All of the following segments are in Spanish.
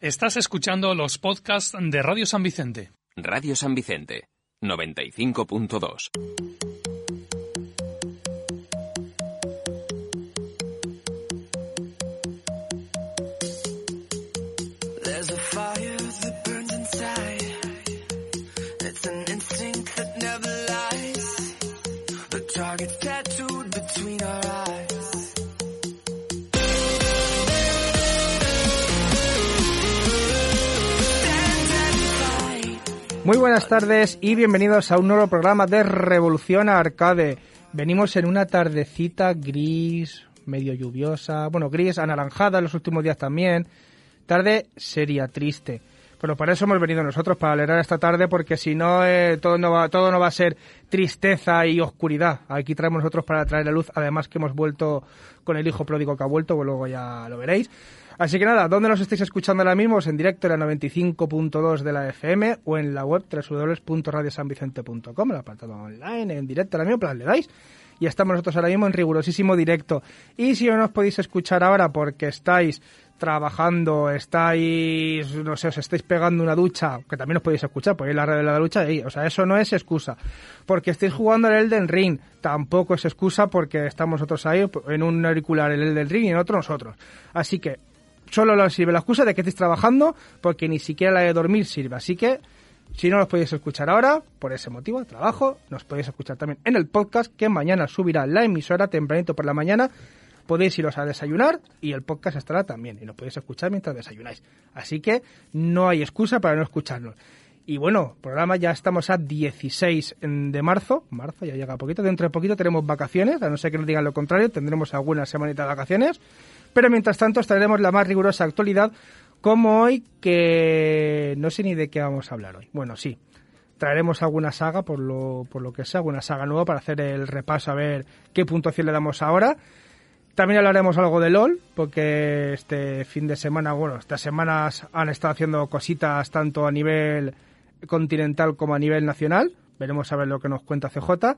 Estás escuchando los podcasts de Radio San Vicente. Radio San Vicente, 95.2. There's a fire that Muy buenas tardes y bienvenidos a un nuevo programa de Revolución Arcade. Venimos en una tardecita gris, medio lluviosa, bueno, gris, anaranjada en los últimos días también. Tarde seria, triste. Pero para eso hemos venido nosotros, para alegrar esta tarde, porque si no, eh, todo, no va, todo no va a ser tristeza y oscuridad. Aquí traemos nosotros para traer la luz, además que hemos vuelto con el hijo pródigo que ha vuelto, pues luego ya lo veréis. Así que nada, ¿dónde nos estáis escuchando ahora mismo? En directo en la 95.2 de la FM o en la web www.radiosanvicente.com, el apartado online, en directo ahora mismo, pues le dais y estamos nosotros ahora mismo en rigurosísimo directo. Y si no nos podéis escuchar ahora porque estáis trabajando, estáis, no sé, os estáis pegando una ducha, que también os podéis escuchar, podéis la red de la ducha, y, o sea, eso no es excusa. Porque estáis jugando el Elden Ring, tampoco es excusa porque estamos nosotros ahí en un auricular el Elden Ring y en otro nosotros. Así que solo nos sirve la excusa de que estéis trabajando porque ni siquiera la de dormir sirve. Así que si no los podéis escuchar ahora, por ese motivo, trabajo, nos podéis escuchar también en el podcast que mañana subirá la emisora tempranito por la mañana. Podéis iros a desayunar y el podcast estará también y lo podéis escuchar mientras desayunáis. Así que no hay excusa para no escucharnos. Y bueno, programa ya estamos a 16 de marzo. Marzo ya llega poquito. Dentro de poquito tenemos vacaciones. A no ser que nos digan lo contrario, tendremos alguna semanita de vacaciones. Pero mientras tanto, os traeremos la más rigurosa actualidad, como hoy, que no sé ni de qué vamos a hablar hoy. Bueno, sí. Traeremos alguna saga, por lo, por lo que sea, alguna saga nueva para hacer el repaso a ver qué puntuación le damos ahora. También hablaremos algo de LOL, porque este fin de semana, bueno, estas semanas han estado haciendo cositas tanto a nivel continental como a nivel nacional. Veremos a ver lo que nos cuenta CJ.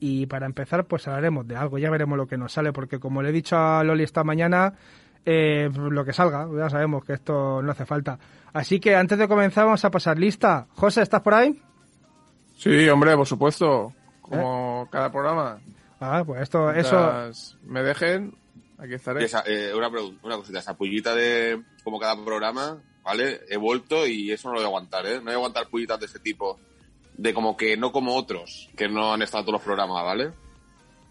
Y para empezar, pues hablaremos de algo, ya veremos lo que nos sale, porque como le he dicho a Loli esta mañana, eh, lo que salga, ya sabemos que esto no hace falta. Así que antes de comenzar vamos a pasar lista. José, ¿estás por ahí? Sí, hombre, por supuesto. Como cada programa. Ah, pues esto, eso... Me dejen, aquí estaré. Esa, eh, una, pregunta, una cosita, esa pullita de como cada programa, ¿vale? He vuelto y eso no lo voy a aguantar, ¿eh? No voy a aguantar pullitas de ese tipo. De como que no como otros, que no han estado todos los programas, ¿vale?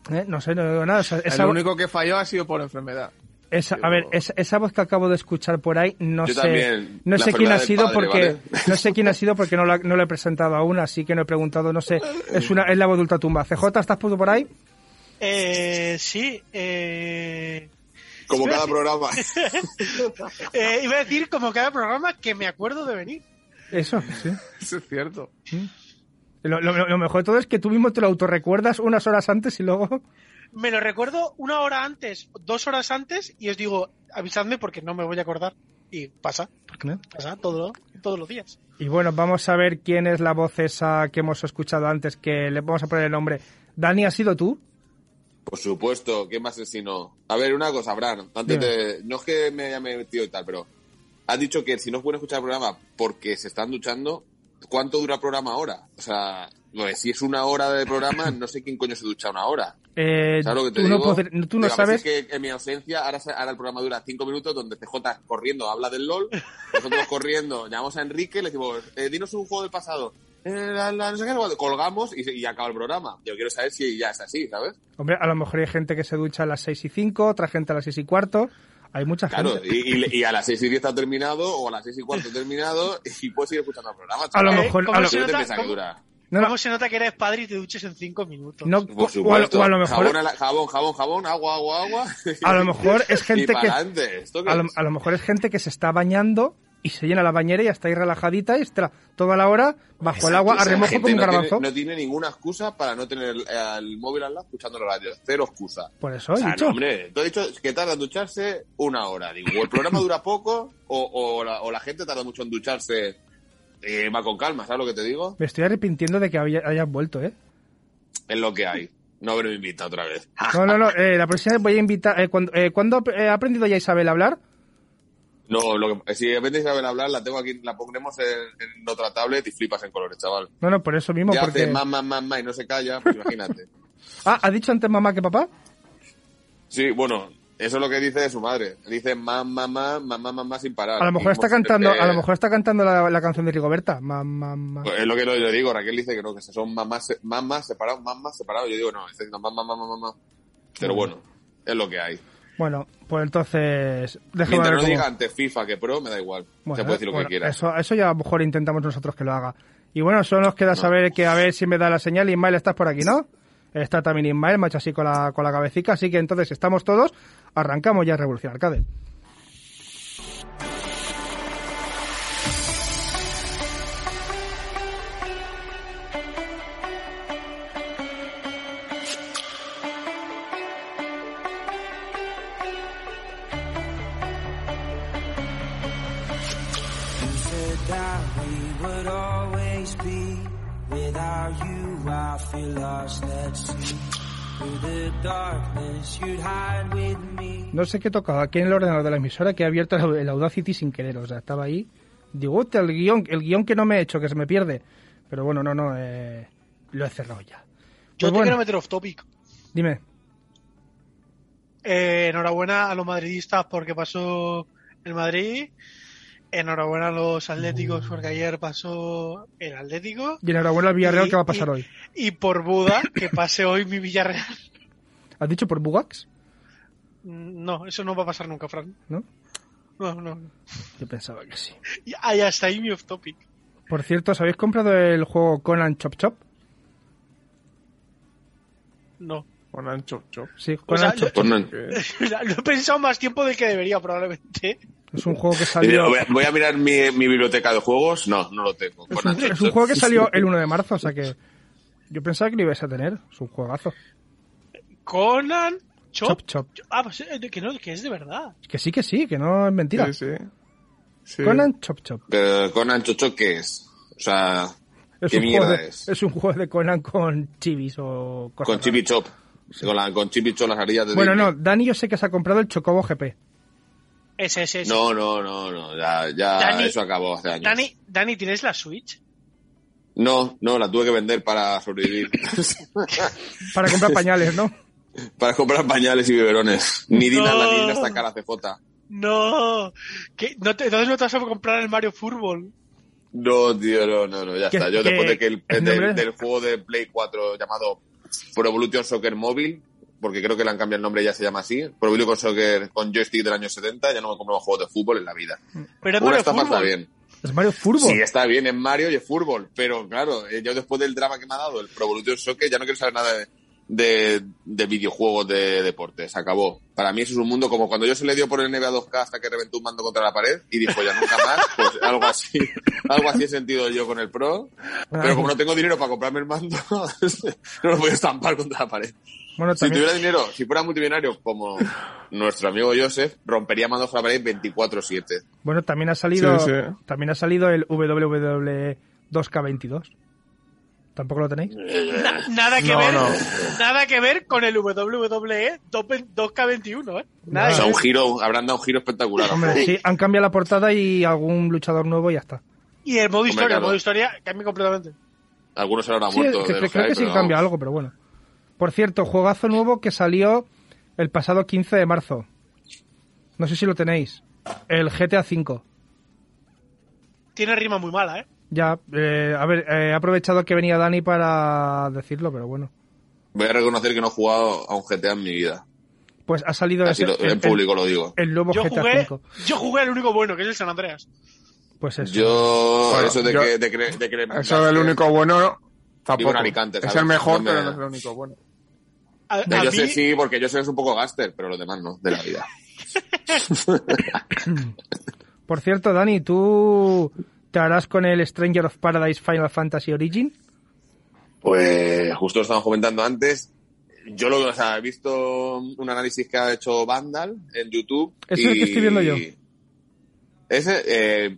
eh, no sé, no digo nada. Esa, esa- El único que falló ha sido por enfermedad. esa- a ver, esa, esa voz que acabo de escuchar por ahí, no Yo sé, también, no sé quién ha sido padre, porque, ¿vale? no sé quién ha sido porque no la, no la he presentado aún, así que no he preguntado, no sé, es una, es la voz de Ultratumba. CJ, ¿estás puto por ahí? Eh, sí, eh, Como cada decir- programa. eh, iba a decir como cada programa que me acuerdo de venir. Eso, sí. Eso es cierto. Lo, lo- lo mejor de todo es que tú mismo te lo autorrecuerdas unas horas antes y luego... Me lo recuerdo una hora antes, dos horas antes, y os digo, avisadme porque no me voy a acordar. Y pasa, ¿no? pasa todo, todos los días. Y bueno, vamos a ver quién es la voz esa que hemos escuchado antes, que le vamos a poner el nombre. Dani, ¿has sido tú? Por supuesto, ¿qué más es si no? A ver, una cosa, Bran, antes de... No es que me haya metido y tal, pero... Has dicho que si no pueden escuchar el programa porque se están duchando, ¿cuánto dura el programa ahora? O sea, pues, si es una hora de programa, no sé quién coño se ducha una hora. Eh, ¿Sabes lo que te tú, no digo? podr- tú no Digo, a sabes... que en mi ausencia, ahora, ahora el programa dura cinco minutos donde CJ corriendo habla del LOL, nosotros corriendo, llamamos a Enrique, le decimos, eh, dinos un juego del pasado. Eh, la- la- no sé qué, colgamos y, y acaba el programa. Yo quiero saber si ya es así, ¿sabes? Hombre, a lo mejor hay gente que se ducha a las 6 y 5, otra gente a las 6 y cuarto. Hay mucha Claro, gente. y, y- y a las seis y diez está terminado, o a las seis y cuarto terminado, y puedes ir escuchando el programa. A lo mejor- ¿Cómo a lo- se ¿Qué te nota- piensas que cómo-? No, no, ¿Cómo se nota que eres padre y te duches en cinco minutos? no, Por o, a, supuesto. o a lo mejor, Jabón, la- jabón, jabón, jabón, agua, agua, agua. a lo mejor es gente que, adelante. ¿Esto qué a lo, a lo mejor es gente que se está bañando y se llena la bañera y está ahí relajadita y está toda la hora bajo el agua a remojo como un no tiene- garbanzo. No tiene ninguna excusa para no tener el, el móvil al lado escuchando la radio. Cero excusa. Por eso O sea, dicho. no, hombre, tú has dicho que tarda en ducharse una hora. Digo, o el programa dura poco o, o la, o la gente tarda mucho en ducharse. Eh, va con calma, ¿sabes lo que te digo? Me estoy arrepintiendo de que haya- hayas vuelto, ¿eh? Es lo que hay. No haberme invitado otra vez. No, no, no. eh, la próxima vez voy a invitar. Eh, cuando, eh, ¿Cuándo ha aprendido ya Isabel a hablar? No, lo que, si a saber hablar, la tengo aquí, la pondremos en, en otra tablet y flipas en colores, chaval. No, no, por eso mismo. Ya porque... hace más, más, más, más y no se calla, pues imagínate. Ah, ¿ha dicho antes mamá que papá? Sí, bueno, eso es lo que dice de su madre. Dice mamá, mamá, mamá, mamá sin parar. A lo mejor está cantando, eh, a lo mejor está cantando la, la canción de Rigoberta. Mamá, mamá. pues es lo que yo digo, Raquel dice que no, que son mamás, mamás separados, mamás separados. Yo digo, no, está diciendo mamá, mamá, mamá. Pero bueno, es lo que hay. Bueno, pues entonces, Mientras no cómo- diga antes FIFA que Pro, me da igual. Bueno, se puede decir lo bueno, que quiera. Eso, eso ya a lo mejor intentamos nosotros que lo haga. Y bueno, solo nos queda saber que a ver si me da la señal. Ismael, estás por aquí, ¿no? Está también Ismael, hecho así con la, con la cabecita. Así que entonces estamos todos. Arrancamos ya Revolución Arcade. I feel lost at sea. No sé qué tocaba aquí en el ordenador de la emisora que he abierto el, Audacity sin querer. O sea, estaba ahí. Digo, hostia, el guion, el guion que no me he hecho, que se me pierde. Pero bueno, no, no, eh, lo he cerrado ya. Yo Pues te bueno, quiero meter off topic. Dime. Eh, enhorabuena a los madridistas porque pasó el Madrid. Enhorabuena a los atléticos porque ayer pasó el Atlético. Y enhorabuena al Villarreal Y- que va a pasar y- hoy. Y por Buda, que pase hoy mi Villarreal. ¿Has dicho por Bugax? Mm, No, eso no va a pasar nunca, Fran. ¿No? No, no. Yo pensaba que sí. Y ahí hasta ahí mi off topic. Por cierto, ¿os habéis comprado el juego Conan Chop Chop? No. Con ancho, chop. Sí, O Conan sea, Chop Chop. Lo he pensado más tiempo del que debería, probablemente. Es un juego que salió... Voy a, mirar mi, mi biblioteca de juegos. No, no lo tengo. Es un, es un juego que salió el 1 de marzo, o sea que... Yo pensaba que lo ibais a tener. Es un juegazo. Conan Chop Chop. Chop. Ah, pues eh, que no, que es de verdad. Que sí, que sí, que no es mentira. Sí, sí. Sí. Conan Chop Chop. Pero con Anchocho, ¿qué es? O sea, Es ¿qué un, juego mierda de, es? es un juego de Conan con chivis o cosas Con. Chibi Chop. Con, la, con Chibi Chop las harillas de Bueno, no, Disney. Dani yo sé que se ha comprado el Chocobo GP. Ese, ese, ese. No, no, no, no. Ya, ya Dani- eso acabó hace años. Dani, Dani, ¿tienes la Switch? No, no, la tuve que vender para sobrevivir. Para comprar pañales, ¿no? para comprar pañales y biberones. Ni Dina No. la niña hasta cara CJ. No. ¿Qué? ¿No te, entonces no te vas a comprar el Mario Fútbol. No, tío, no, no, no, ya ¿Qué- está. Yo después de que el, el del, nombre? del juego de Play 4 llamado Pro Evolution Soccer Móvil, porque creo que le han cambiado el nombre y ya se llama así, Pro Evolution Soccer con joystick del año 70, ya no me compro más juegos de fútbol en la vida. Pero Una está Fútbol. bien. Es Mario Furbo. Sí, está bien, es Mario y es fútbol, pero claro, eh, yo después del drama que me ha dado el Pro Evolution Soccer ya no quiero saber nada de, de, de videojuegos de deportes, se acabó. Para mí eso es un mundo como cuando yo se le dio por el NBA 2K hasta que reventó un mando contra la pared y dijo ya nunca más, pues algo así, algo así he sentido yo con el Pro, pero como no tengo dinero para comprarme el mando, no lo voy a estampar contra la pared. Bueno, Si también, tuviera dinero, si fuera multimillonario como nuestro amigo Joseph, rompería mandos contra la pared 24-7. bueno, también ha salido, Sí, sí. también ha salido el WWE 2K22. ¿Tampoco lo tenéis? Na- nada que No, ver. no. Nada que ver con el WWE 2K21, ¿eh? Nada O sea, que un giro, habrán dado un giro espectacular. Hombre, sí, han cambiado la portada y algún luchador nuevo y ya está. Y el modo Hombre, historia, claro. el modo historia cambia completamente. Algunos se lo habrán Sí, muerto. que- que- creo hay, que sí cambia algo, pero bueno. Por cierto, juegazo nuevo que salió el pasado 15 de marzo. No sé si lo tenéis. El GTA V. Tiene rima muy mala, ¿eh? Ya, eh, a ver, eh, he aprovechado que venía Dani para decirlo, pero bueno. Voy a reconocer que no he jugado a un GTA en mi vida. Pues ha salido Así ese- lo- el, en público lo digo. el nuevo Yo GTA jugué, V. yo jugué al único bueno, que es el San Andreas. Pues eso. Yo, Bueno, eso de yo- que, de, cre- de cre- Eso es el único bueno. Tampoco. en Alicante, es el mejor, No me- pero no es el único bueno. A, No, a yo sé sí, porque yo sé es un poco gaster, pero los demás no, de la vida. Por cierto, Dani, ¿tú te harás con el Stranger of Paradise Final Fantasy Origin? Pues justo lo estábamos comentando antes. Yo lo o sea, he visto un análisis que ha hecho Vandal en YouTube. Ese es el que estoy viendo yo. Ese, eh,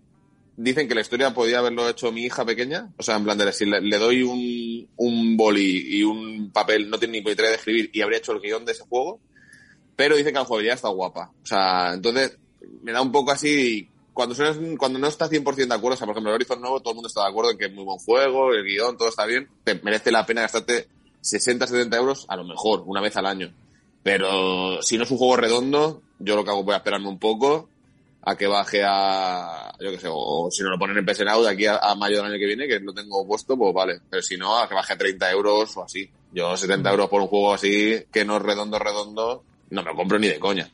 dicen que la historia podía haberlo hecho mi hija pequeña. O sea, en plan de si le, le doy un, un boli y un papel, no tiene ni idea de escribir y habría hecho el guion de ese juego. Pero dicen que la jugabilidad está guapa. O sea, entonces me da un poco así. Cuando, suenas- cuando no estás 100% de acuerdo, o sea, por ejemplo, el Horizon nuevo, todo el mundo está de acuerdo en que es muy buen juego, el guion, todo está bien, merece la pena gastarte 60, 70 euros a lo mejor, una vez al año. Pero si no es un juego redondo, yo lo que hago voy a esperarme un poco a que baje a, yo qué sé, o si no lo ponen en PS Now de aquí a, a mayo del año que viene, que lo tengo puesto, pues vale. Pero si no, a que baje a 30 euros o así. Yo 70 euros por un juego así, que no es redondo, redondo, no me lo compro ni de coña.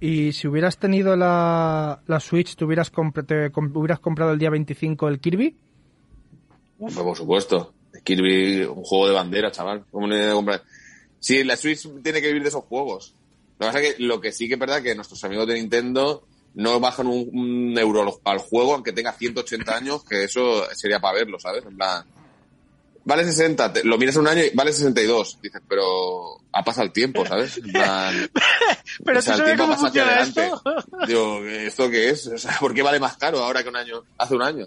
Y si hubieras tenido la, la Switch, ¿te hubieras, compr- te hubieras comprado el día 25 el Kirby? Pues por supuesto. Kirby, un juego de bandera, chaval. ¿Cómo no de comprar? Sí, la Switch tiene que vivir de esos juegos. Lo que pasa es que lo que sí que es verdad que nuestros amigos de Nintendo no bajan un, un euro al- juego aunque tenga 180 años, que eso sería para verlo, ¿sabes? En plan, vale 60, te- lo miras un año y vale 62. Dices, pero ha pasado el tiempo, ¿sabes? En plan, Pero o sea, tú el sabes tiempo cómo pasa hacia funciona adelante. esto. Digo, ¿esto qué es? O sea, ¿por qué vale más caro ahora que un año, hace un año?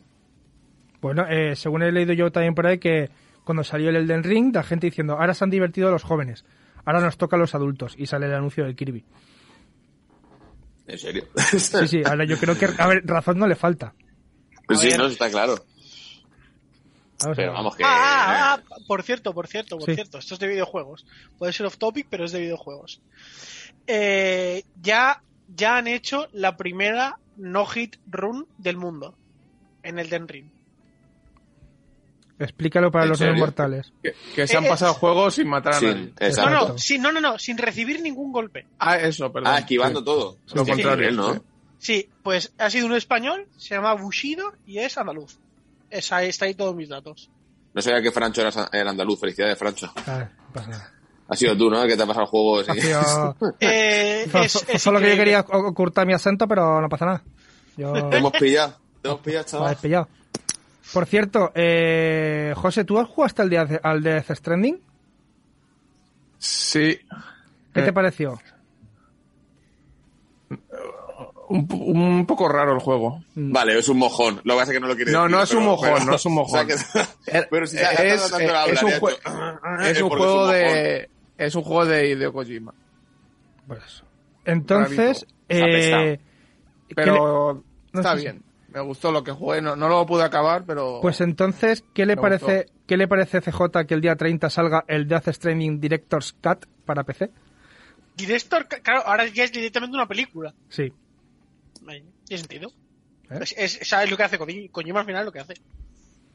Bueno, eh, según he leído yo también por ahí que cuando salió el Elden Ring, la gente diciendo, ahora se han divertido los jóvenes, ahora nos toca a los adultos, y sale el anuncio del Kirby. ¿En serio? Sí, sí, ahora yo creo que, a ver, razón no le falta. sí, ver. no, está claro. Vamos Pero vamos que... Ah, ah, ah, por cierto, por cierto, por Sí. cierto. Esto es de videojuegos. Puede ser off topic, pero es de videojuegos. Eh, ya, ya han hecho la primera no hit run del mundo en el Den Ring. Explícalo para ¿En los no serio? mortales. Que, que se han Eh, pasado juegos sin matar a Sí, nadie. exacto. No, no, sí, no, no, no, sin recibir ningún golpe. Ah, eso, perdón. Ah, esquivando Sí. todo. Lo Hostia, contrario, ¿no? sí. Pues ha sido un español, se llama Bushido y es andaluz. Esa, está ahí todos mis datos. No sabía que Francho era, era andaluz. Felicidades, Francho. Ah, pasa. Ha sido tú, ¿no? Que te ha pasado el juego. sí. Ha sido- Eh, es- solo que yo quería ocultar mi acento, pero no pasa nada. Yo Te hemos pillado. Te hemos pillado, chaval. habéis pillado. Por cierto, eh, José, ¿tú jugaste al, Death- al Death Stranding? Sí. ¿Qué Eh, te pareció? Un, un poco raro el juego. Vale, es un mojón. Lo que pasa es que no lo quiere No, decir, no es un mojón, pero- no es un mojón. o sea que- pero si se ha es, tanto es un, ha jue- hecho- es un juego mojón. de es un juego de Hideo Kojima. Pues eso. Entonces, eh, ¿qué Pero no está sé bien. Me gustó lo que jugué. No, no lo pude acabar, pero pues entonces, ¿qué le parece, ¿qué le parece CJ que el día 30 salga el Death Stranding Director's Cut para PC? Director, claro, ahora ya es directamente una película. Sí. Tiene sentido. ¿Eh? Es, es- ¿Sabes lo que hace Koji- Kojima al final? Lo que hace.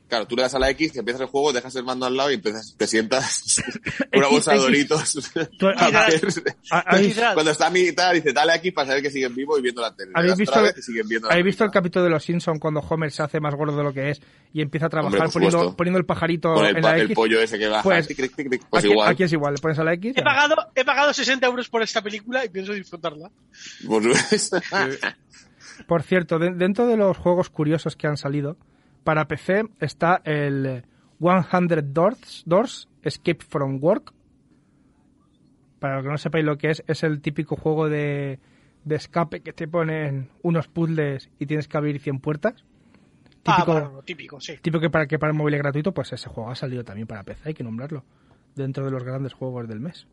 Claro, tú le das a la X, que empiezas el juego, dejas el mando al lado y empiezas, te sientas una bolsa de doritos. Tú- ¿Ha- ¿Habéis, Literal. Cuando está a mitad, dice, dale aquí para saber que siguen vivo y viendo la tele. Le ¿Habéis visto, vez viendo ¿habéis visto el capítulo de Los Simpsons cuando Homer se hace más gordo de lo que es y empieza a trabajar Hombre, por poniendo, poniendo el pajarito Con el, en la el X? pollo ese que baja. Pues, tic, tic, tic, tic, pues aquí, igual. aquí es igual, le pones a la X. He pagado, he pagado 60 euros por esta película y pienso disfrutarla. Pues- Por cierto, de- dentro de los juegos curiosos que han salido, para PC está el 100 Doors, Doors Escape from Work. Para los que no sepáis lo que es, es el típico juego de, de escape que te ponen unos puzzles y tienes que abrir 100 puertas. Ah, Típico, bueno, lo típico, sí. típico que para que para el móvil es gratuito, pues ese juego ha salido también para PC, hay que nombrarlo. Dentro de los grandes juegos del mes.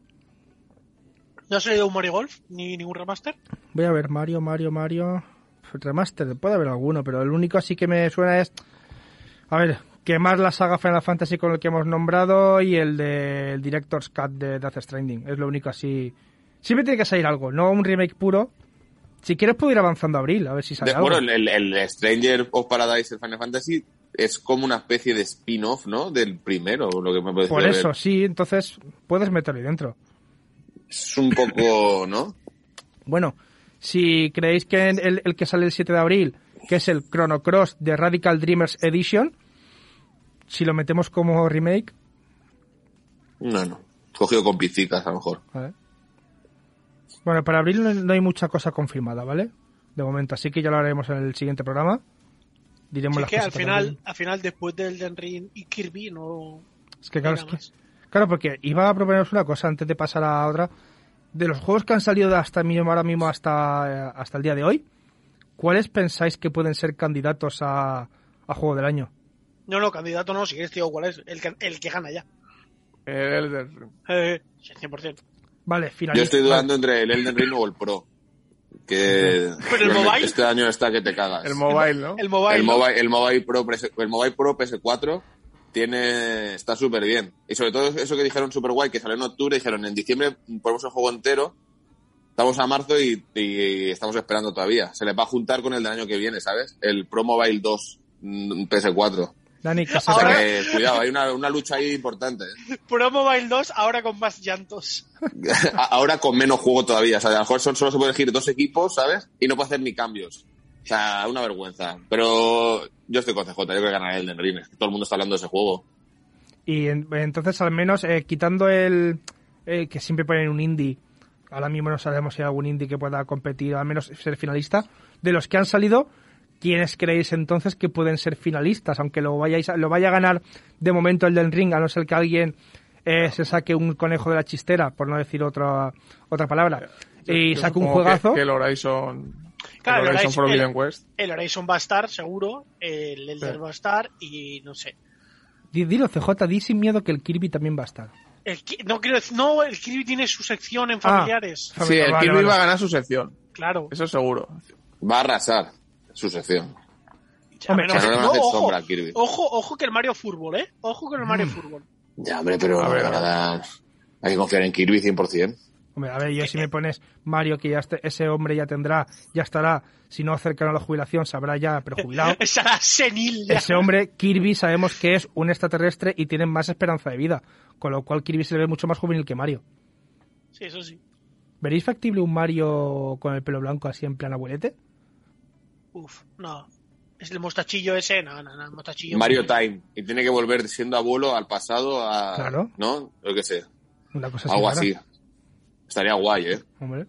¿No ha salido un Mario Golf? ¿Ni ningún remaster? Voy a ver, Mario, Mario, Mario. Remaster, puede haber alguno, pero el único así que me suena es. A ver, quemar la saga Final Fantasy con el que hemos nombrado y el del Director's Cut de Death Stranding. Es lo único así. Siempre tiene que salir algo, no un remake puro. Si quieres, puedo ir avanzando a abril, a ver si sale De- algo. bueno, el, el Stranger of Paradise, el Final Fantasy, es como una especie de spin-off, ¿no? Del primero, lo que me parece. Por eso, sí, entonces puedes meterlo ahí dentro. Es un poco, ¿no? Bueno, si creéis que el, el que sale el 7 de abril, que es el Chrono Cross de Radical Dreamers Edition, si lo metemos como remake, No, no. Cogido con pizicas, a lo mejor. Vale. Bueno, para abril no- hay mucha cosa confirmada, ¿vale? De momento, así que ya lo haremos en el siguiente programa. Diremos Sí, las que al cosas de final, al final, después del Den Ring y Kirby, no. Es que claro, es que, claro, porque iba a proponeros una cosa antes de pasar a otra. De los juegos que han salido de hasta mismo, ahora mismo hasta, eh, hasta el día de hoy, ¿cuáles pensáis que pueden ser candidatos a, a juego del año? No, no, candidato no, si quieres, tío, ¿cuál es? El que, el que gana ya. El Elden Ring. Eh, 100%. Vale, Yo finalista. estoy dudando entre el Elden Ring o el Pro. Que Pero el mobile- este año está que te cagas. El mobile, ¿no? El mobile. el ¿no? mobile, el mobile Pro, el mobile Pro PS4 tiene, está súper bien. Y sobre todo eso que dijeron súper guay, que salió en octubre, dijeron en diciembre ponemos el juego entero. Estamos a marzo y, y estamos esperando todavía. Se les va a juntar con el del año que viene, ¿sabes? El Pro Mobile 2 mm, PS4. Dani, que O sea Ahora- que, cuidado, hay una, una lucha ahí importante. ¿eh? Pro Mobile 2, ahora con más llantos. Ahora con menos juego todavía. O sea, a lo mejor son- solo se puede elegir dos equipos, ¿sabes? Y no puede hacer ni cambios. O sea, una vergüenza. Pero yo estoy con CJ, yo creo que ganará el Elden Ring. Todo el mundo está hablando de ese juego. Y en- entonces, al menos, eh, quitando el eh, que siempre ponen un indie, ahora mismo no sabemos si hay algún indie que pueda competir, al menos ser finalista, de los que han salido, ¿quiénes creéis entonces que pueden ser finalistas? Aunque lo, vayáis a- lo vaya a ganar de momento el del ring, a no ser que alguien eh, se saque un conejo de la chistera, por no decir otra, otra palabra, y Yo saque un supongo que- juegazo. Que, el Horizon. Claro, el el Horizon Horizon- Forbidden el- West. El Horizon va a estar, seguro. El Elder Sí. va a estar y no sé. Di- Dilo, CJ, di sin miedo que el Kirby también va a estar. El, no quiero decir, no, el Kirby tiene su sección en Ah. familiares. Sí, el Vale, Kirby vale. va a ganar su sección. Claro. Eso seguro. Va a arrasar su sección. Hombre, A menos- que no no, hacer ojo, sombra al Kirby. ojo, ojo que el Mario Fútbol, ¿eh? Ojo con el Mm. Mario Fútbol. Ya, hombre, pero A ver, le van a a ver. dar- hay que confiar en Kirby 100%. Hombre, a ver, yo si me pones Mario, que ya este- ese hombre ya tendrá, ya estará, si no cercano a la jubilación, se habrá ya prejubilado. Será senil ya. Ese hombre, Kirby, sabemos que es un extraterrestre y tiene más esperanza de vida, con lo cual Kirby se le ve mucho más juvenil que Mario. Sí, eso sí. ¿Veréis factible un Mario con el pelo blanco así en plan abuelete? Uf, no. Es el mostachillo ese, no, no, no, el mostachillo. Mario Time. Y tiene que volver siendo abuelo al pasado a... Claro. ¿No? Yo qué sé. Una cosa así. Algo rara. así. Estaría guay, ¿eh? Hombre.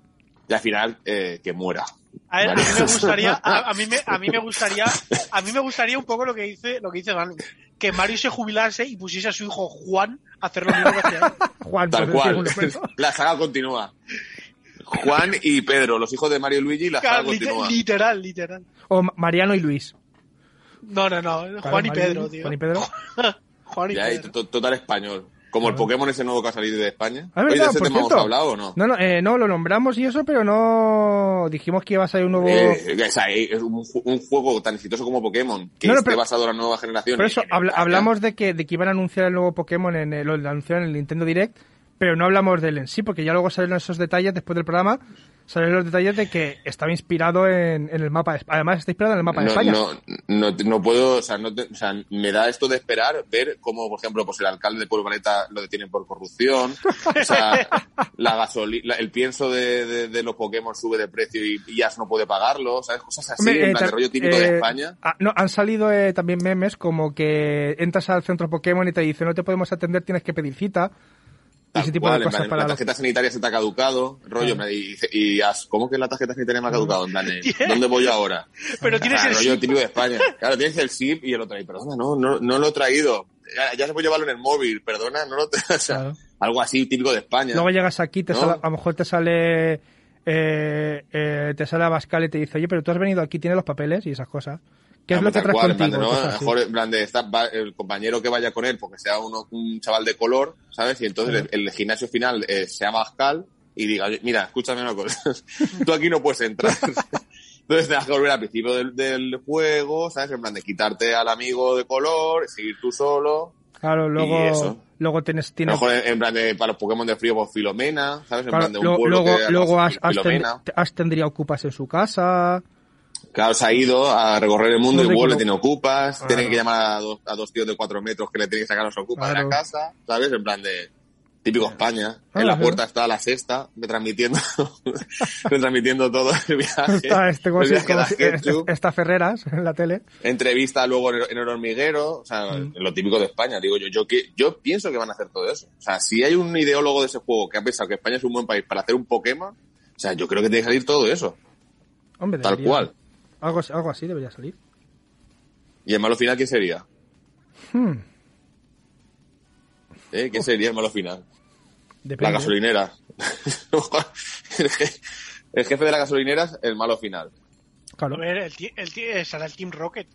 Y al final, eh, que muera. A, ver, a mí me gustaría, a, a mí me, a mí me gustaría, a mí me gustaría un poco lo que dice, lo que dice Dani, que Mario se jubilase y pusiese a su hijo Juan a hacer lo mismo que hacía. Juan, Tal por cual. la saga continúa. Juan y Pedro, los hijos de Mario y Luigi, la saga Claro, lite- continúa. literal, literal. O Ma- Mariano y Luis. No, no, no, Juan y Mario Pedro, tío. Juan y Pedro. Juan y Ya, Pedro. to- total español. Como el Pokémon ese nuevo que ha salido de España. Ah, Oye, verdad, ¿de ese tema hemos hablado o no? No, no, eh, no, lo nombramos y eso, pero no dijimos que iba a salir un nuevo... Eh, o sea, es un, un juego tan exitoso como Pokémon, que No, no, esté pero- basado en la nueva generación. Por eso Ah, hablamos de que, de que iban a anunciar el nuevo Pokémon, en el, lo anunciaron en el Nintendo Direct, pero no hablamos de él en sí, porque ya luego salieron esos detalles después del programa, salieron los detalles de que estaba inspirado en, en el mapa de España. Además, está inspirado en el mapa de no, España. no, no, no puedo, o sea, no te- o sea, me da esto de esperar ver cómo, por ejemplo, pues el alcalde de Pueblo Planeta lo detienen por corrupción, o sea, la gasolina, el pienso de, de, de los Pokémon sube de precio y, y Ash no puede pagarlo, ¿sabes? Cosas así, Hombre, en eh, plan de rollo típico eh, de España. ah, no, han salido eh, también memes como que entras al centro Pokémon y te dicen no te podemos atender, tienes que pedir cita. Ese tipo cual, de en cosas plan, para la los- tarjeta sanitaria se te ha caducado, rollo, Claro. me- y, y Ash, ¿cómo que la tarjeta sanitaria me ha caducado? De, Tiene- ¿dónde voy yo ahora? Pero tienes Ah, el rollo típico de España. Claro, tienes el SIP y el otro ahí, perdona, no, no, no lo he traído. Ya, ya se puede llevarlo en el móvil, perdona, no lo o sea, Claro. algo así típico de España. Luego llegas aquí, te ¿No? sale- a lo mejor te sale eh, eh, te sale Abascal y te dice, oye, pero tú has venido aquí, tienes los papeles y esas cosas. ¿Qué es lo que traes mejor en plan de, está- va- el compañero que vaya con él, porque sea uno, un chaval de color, ¿sabes? Y entonces el, el gimnasio final eh, se llama Pascal y diga, "Oye, mira, escúchame una cosa, tú aquí no puedes entrar. Entonces tendrás que volver al principio del, del juego, ¿sabes? En plan de quitarte al amigo de color, seguir tú solo. Claro, Y luego, eso. luego tienes, tienes mejor en, en plan de, para los Pokémon de frío, pues Filomena, ¿sabes? En claro, plan de un lo- pueblo luego, que luego tendría, Ash tendría ocupas en su casa. Claro, se ha ido a recorrer el mundo, No sé igual le tiene ocupas, Claro. tiene que llamar a dos, a dos tíos de cuatro metros que le tienen que sacar los ocupas de la casa, ¿sabes? En plan de... Típico España. Ah, en la sí. puerta está la sexta, retransmitiendo, retransmitiendo todo el viaje. Está, este, el viaje si- Ferreras en la tele. entrevista luego en, en el hormiguero, o sea, Mm. lo típico de España, digo yo, yo que yo pienso que van a hacer todo eso. O sea, si hay un ideólogo de ese juego que ha pensado que España es un buen país para hacer un Pokémon, o sea, yo creo que tiene que salir todo eso, Hombre, tal cual. Algo, algo así debería salir. ¿Y el malo final quién sería? Hmm, ¿Eh? ¿Quién sería el malo final? depende. La gasolinera. el, je- el jefe de la gasolinera es el malo final. Claro. A ver, el, el, eh, será el Team Rocket,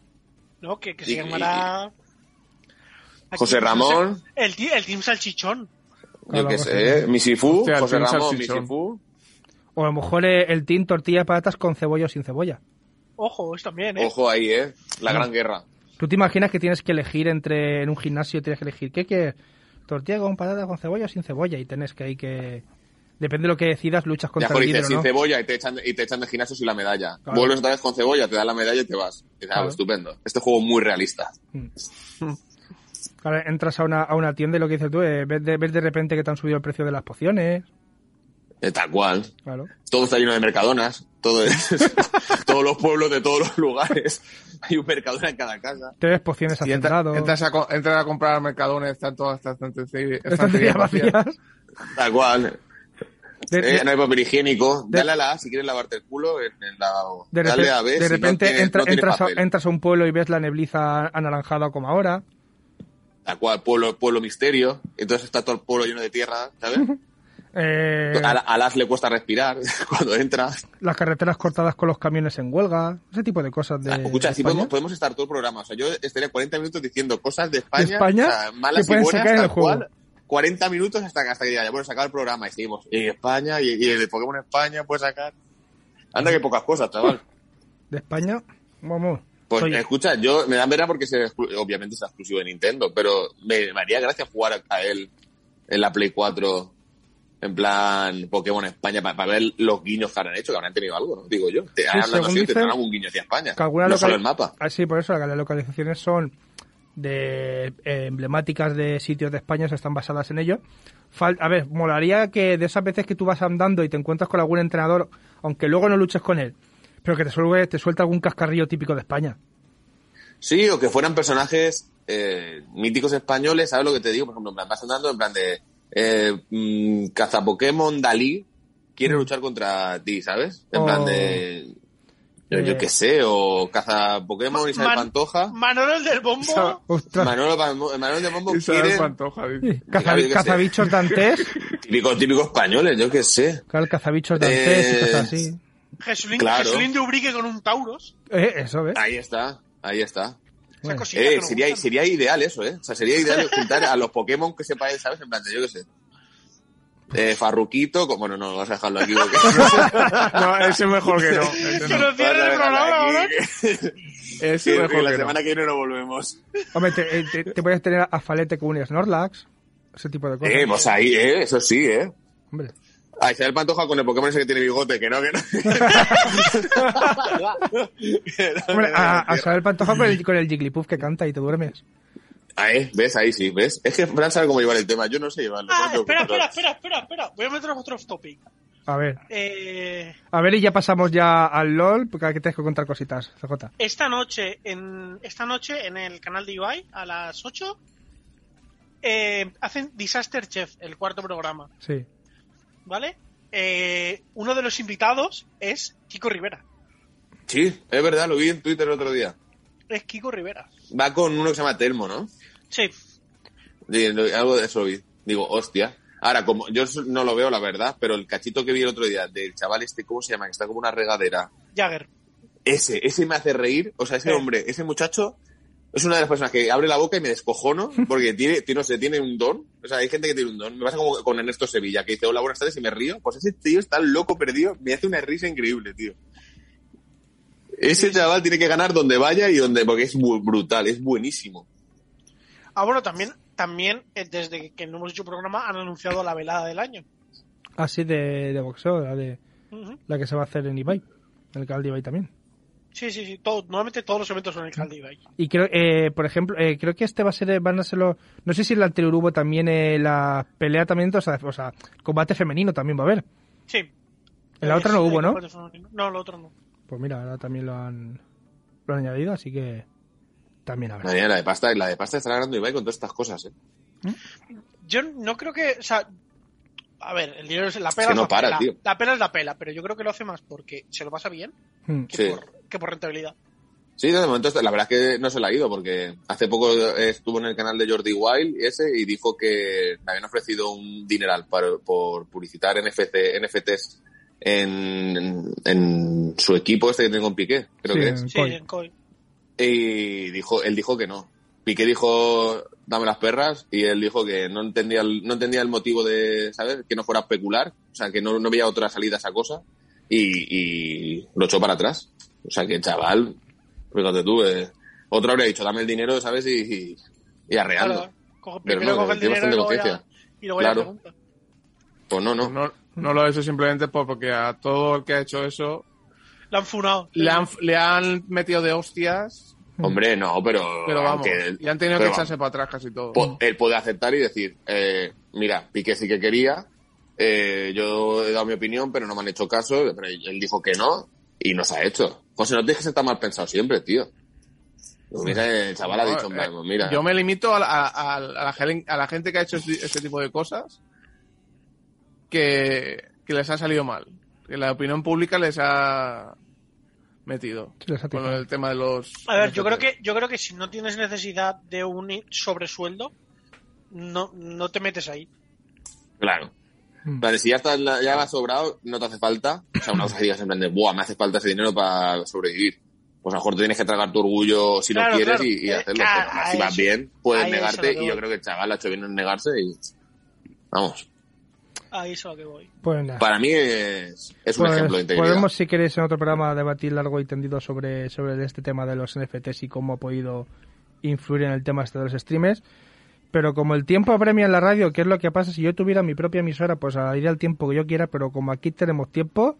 ¿no? Que, que se Y- llamará... Aquí, José Ramón. el, el Team Salchichón. Yo qué sé, ¿eh? El José Ramón. Misifú. O a lo mejor eh, el team tortilla de patatas con cebolla o sin cebolla. Ojo, es también, ¿eh? Ojo ahí, ¿eh? La gran guerra. ¿Tú te imaginas que tienes que elegir entre en un gimnasio tienes que elegir qué quieres? Tortilla con patata con cebolla o sin cebolla y tenés que ahí que depende de lo que decidas luchas Ya contra por el líder sin no. cebolla y te echan, y te echan de gimnasio sin la medalla. Claro. Vuelves otra vez con cebolla, te dan la medalla y te vas. Y dices, Claro. estupendo. Este juego muy realista. Claro, entras a una, a una tienda y lo que dices tú, eh, ves, de, ves de repente que te han subido el precio de las pociones. Eh, tal cual. Claro. Todo está lleno de mercadonas. Todo es- todos los pueblos de todos los lugares. Hay un mercadona en cada casa. Te ves pociones Y entra- entras, a, entras a comprar al Mercadona, están todas estas estanterías vacías. vacías. Tal cual. De, Eh, de- no hay papel higiénico. de- Dale a la A si quieres lavarte el culo. En, en la, de dale a B de si repente no tienes, entra- no tienes entras, a, entras a un pueblo y ves la nebliza anaranjada como ahora. Tal cual, pueblo, pueblo misterio. Entonces está todo el pueblo lleno de tierra, ¿sabes? Eh, A, la- a las le cuesta respirar cuando entras. las carreteras cortadas con los camiones en huelga. Ese tipo de cosas de. Ah, Escucha, de si podemos, podemos estar todo el programa. O sea, yo estaría 40 minutos diciendo cosas de España, ¿De España? o sea, malas y buenas, tal cual. 40 minutos hasta, hasta que ya bueno, sacar el programa y seguimos. Y España, y, y el de Pokémon España puede sacar. Anda que pocas cosas, chaval. De España, vamos. Pues escucha, yo me da pena porque se, obviamente es exclusivo de Nintendo, pero me, me haría gracia jugar a él en la Play 4 en plan Pokémon España para, ver los guiños que habrán hecho, que habrán tenido algo, ¿no? Digo yo. Te, hablando según así, algún guiño hacia España. que no solo el mapa. Ah, sí, por eso las localizaciones son de eh, emblemáticas de sitios de España, se están basadas en ello. Fal- a ver, molaría que de esas veces que tú vas andando y te encuentras con algún entrenador, aunque luego no luches con él, pero que te suelte, te suelta algún cascarrillo típico de España. Sí, o que fueran personajes eh, míticos españoles, ¿sabes lo que te digo? Por ejemplo, en plan, vas andando en plan de eh, mm, caza Pokémon Dalí quiere luchar contra ti, ¿sabes? En O- plan de... Yo, yo Eh. qué sé, o caza Pokémon Isabel Man- Pantoja. Manolo el del bombo. Manolo, Pan- Manolo de Bombo Isabel quiere... Pantoja, dice. caza- cazabichos dantes, Típico, típico españoles, yo qué sé. claro, cazabichos dantes y Eh, cosas así. Jesulín, Claro. Jesulín de Ubrique con un Tauros. Eh, eso, ¿ves? Ahí está, ahí está. Bueno. Eh, que sería, gustan. sería ideal eso, ¿eh? O sea, sería ideal juntar a los Pokémon que sepa él, ¿sabes? En plan de, yo qué sé. Eh, Farruquito, como, bueno, no, vamos a dejarlo aquí porque... No, ese mejor que no. ese Que no. nos cierre el programa ahora. Ese Que, mejor que la que no. semana que viene no volvemos. Hombre, te, eh, te- te puedes tener a Falete con un Snorlax, ese tipo de cosas. Eh, pues ahí, eh, eso sí, eh. Hombre. Ah, Isabel Pantoja con el Pokémon ese que tiene bigote, que no, que no. Hombre, a, a no. saber Pantoja con el, con el Jigglypuff que canta y te duermes. Ah, eh, ves, ahí sí, ves. Es que Fran sabe cómo llevar el tema, yo no sé llevarlo. Ah, espera, espera, espera, espera, espera. Voy a meter otro off topic. A ver. Eh, A ver, y ya pasamos ya al LOL, porque aquí tienes que contar cositas, CJ. esta noche en esta noche en el canal de Ibai a las 8 eh, hacen Disaster Chef, el cuarto programa, Sí. ¿Vale? Eh, uno de los invitados es Kiko Rivera. Sí, es verdad, lo vi en Twitter el otro día. Es Kiko Rivera. Va con uno que se llama Telmo, ¿no? Sí. Algo de eso vi. Digo, hostia. Ahora, como yo no lo veo, la verdad, pero el cachito que vi el otro día del chaval este, ¿cómo se llama? Que está como una regadera. Jagger. Ese, ese me hace reír. O sea, ese hombre, ese muchacho, es una de las personas que abre la boca y me descojono porque tiene, tiene, no sé, tiene un don. O sea, hay gente que tiene un don. Me pasa como con Ernesto Sevilla, que dice, hola, buenas tardes y me río. Pues ese tío está loco perdido, me hace una risa increíble, tío. Ese chaval tiene que ganar donde vaya y donde, porque es brutal, es buenísimo. Ah, bueno, también, también eh, desde que no hemos hecho programa han anunciado la velada del año. Así de, de boxeo, la, de, la que se va a hacer en Ibai. En el canal de Ibai también. Sí, sí, sí. Todo, normalmente todos los eventos son en el Calde Ibai. Y creo, eh, por ejemplo, eh, creo que este va a ser, van a ser los, no sé si en el anterior hubo también eh, la pelea también, o sea, o sea, combate femenino también va a haber. Sí. En la otra no hubo, ¿no? No, la otra no. Pues mira, ahora también lo han, lo han añadido, así que también habrá. La de pasta, la de pasta está ganando Ibai con todas estas cosas, ¿eh? Yo no creo que, o sea, a ver, el dinero es la pela. que no la para, pela. tío. La pela es la pela, pero yo creo que lo hace más porque se lo pasa bien Mm. que, Sí. por, que por rentabilidad. Sí, de momento la verdad es que no se la ha ido porque hace poco estuvo en el canal de Jordi Wild ese y dijo que le habían ofrecido un dineral por, por publicitar NFC, NFTs en, en su equipo este que tengo con Piqué, creo Sí, que en es. Sí, en Koi. Y dijo, él dijo que no. Piqué dijo, dame las perras, y él dijo que no entendía el, no entendía el motivo de, ¿sabes? Que no fuera especular, o sea, que no, no veía otra salida a esa cosa, y, y lo echó para atrás. O sea, que chaval, fíjate tú, eh, otro habría dicho, dame el dinero, ¿sabes? Y, y, y arreando. Claro, coge- Pero primero no, coge el dinero y luego, bastante ya, conciencia. y luego Claro. pregunta. Pues no, no. No, no lo he hecho simplemente por- porque a todo el que ha hecho eso La han funado. le han, le han metido de hostias, Hombre, no, pero, pero vamos, aunque- y han tenido que vamos. echarse para atrás casi todo. po- él puede aceptar y decir, eh, mira, Piqué sí que quería, eh, yo he dado mi opinión, pero no me han hecho caso, pero él dijo que no y no se ha hecho. José, no te dejes estar mal pensado siempre, tío. Mira, el chaval ha dicho, eh, "Hombre, pues mira, Yo me limito a la, a- a- a la, a la gente que ha hecho ese tipo de cosas que, que les ha salido mal. Que la opinión pública les ha metido. Sí, les ha con el tema de los. A ver, yo creo que yo creo que si no tienes necesidad de un sobresueldo, no, no te metes ahí. claro. Mm. Plan, si ya, está, en la- ya has sobrado, no te hace falta. O sea, una cosa que digas en plan de, buah, me hace falta ese dinero para sobrevivir. Pues a lo mejor te tienes que tragar tu orgullo si Claro, no quieres claro. y, y Eh, hacerlo. claro, Pero a si vas eso- bien, puedes a eso negarte lo y yo creo que el chaval ha hecho bien en negarse y... Vamos. Ahí es a lo que voy. Pues nada. Para mí es, es un Pues ejemplo de integridad. podemos, si queréis, en otro programa debatir largo y tendido sobre, sobre este tema de los NFTs y cómo ha podido influir en el tema este de los streamers. Pero como el tiempo apremia en la radio, ¿qué es lo que pasa? Si yo tuviera mi propia emisora, pues iría el tiempo que yo quiera, pero como aquí tenemos tiempo,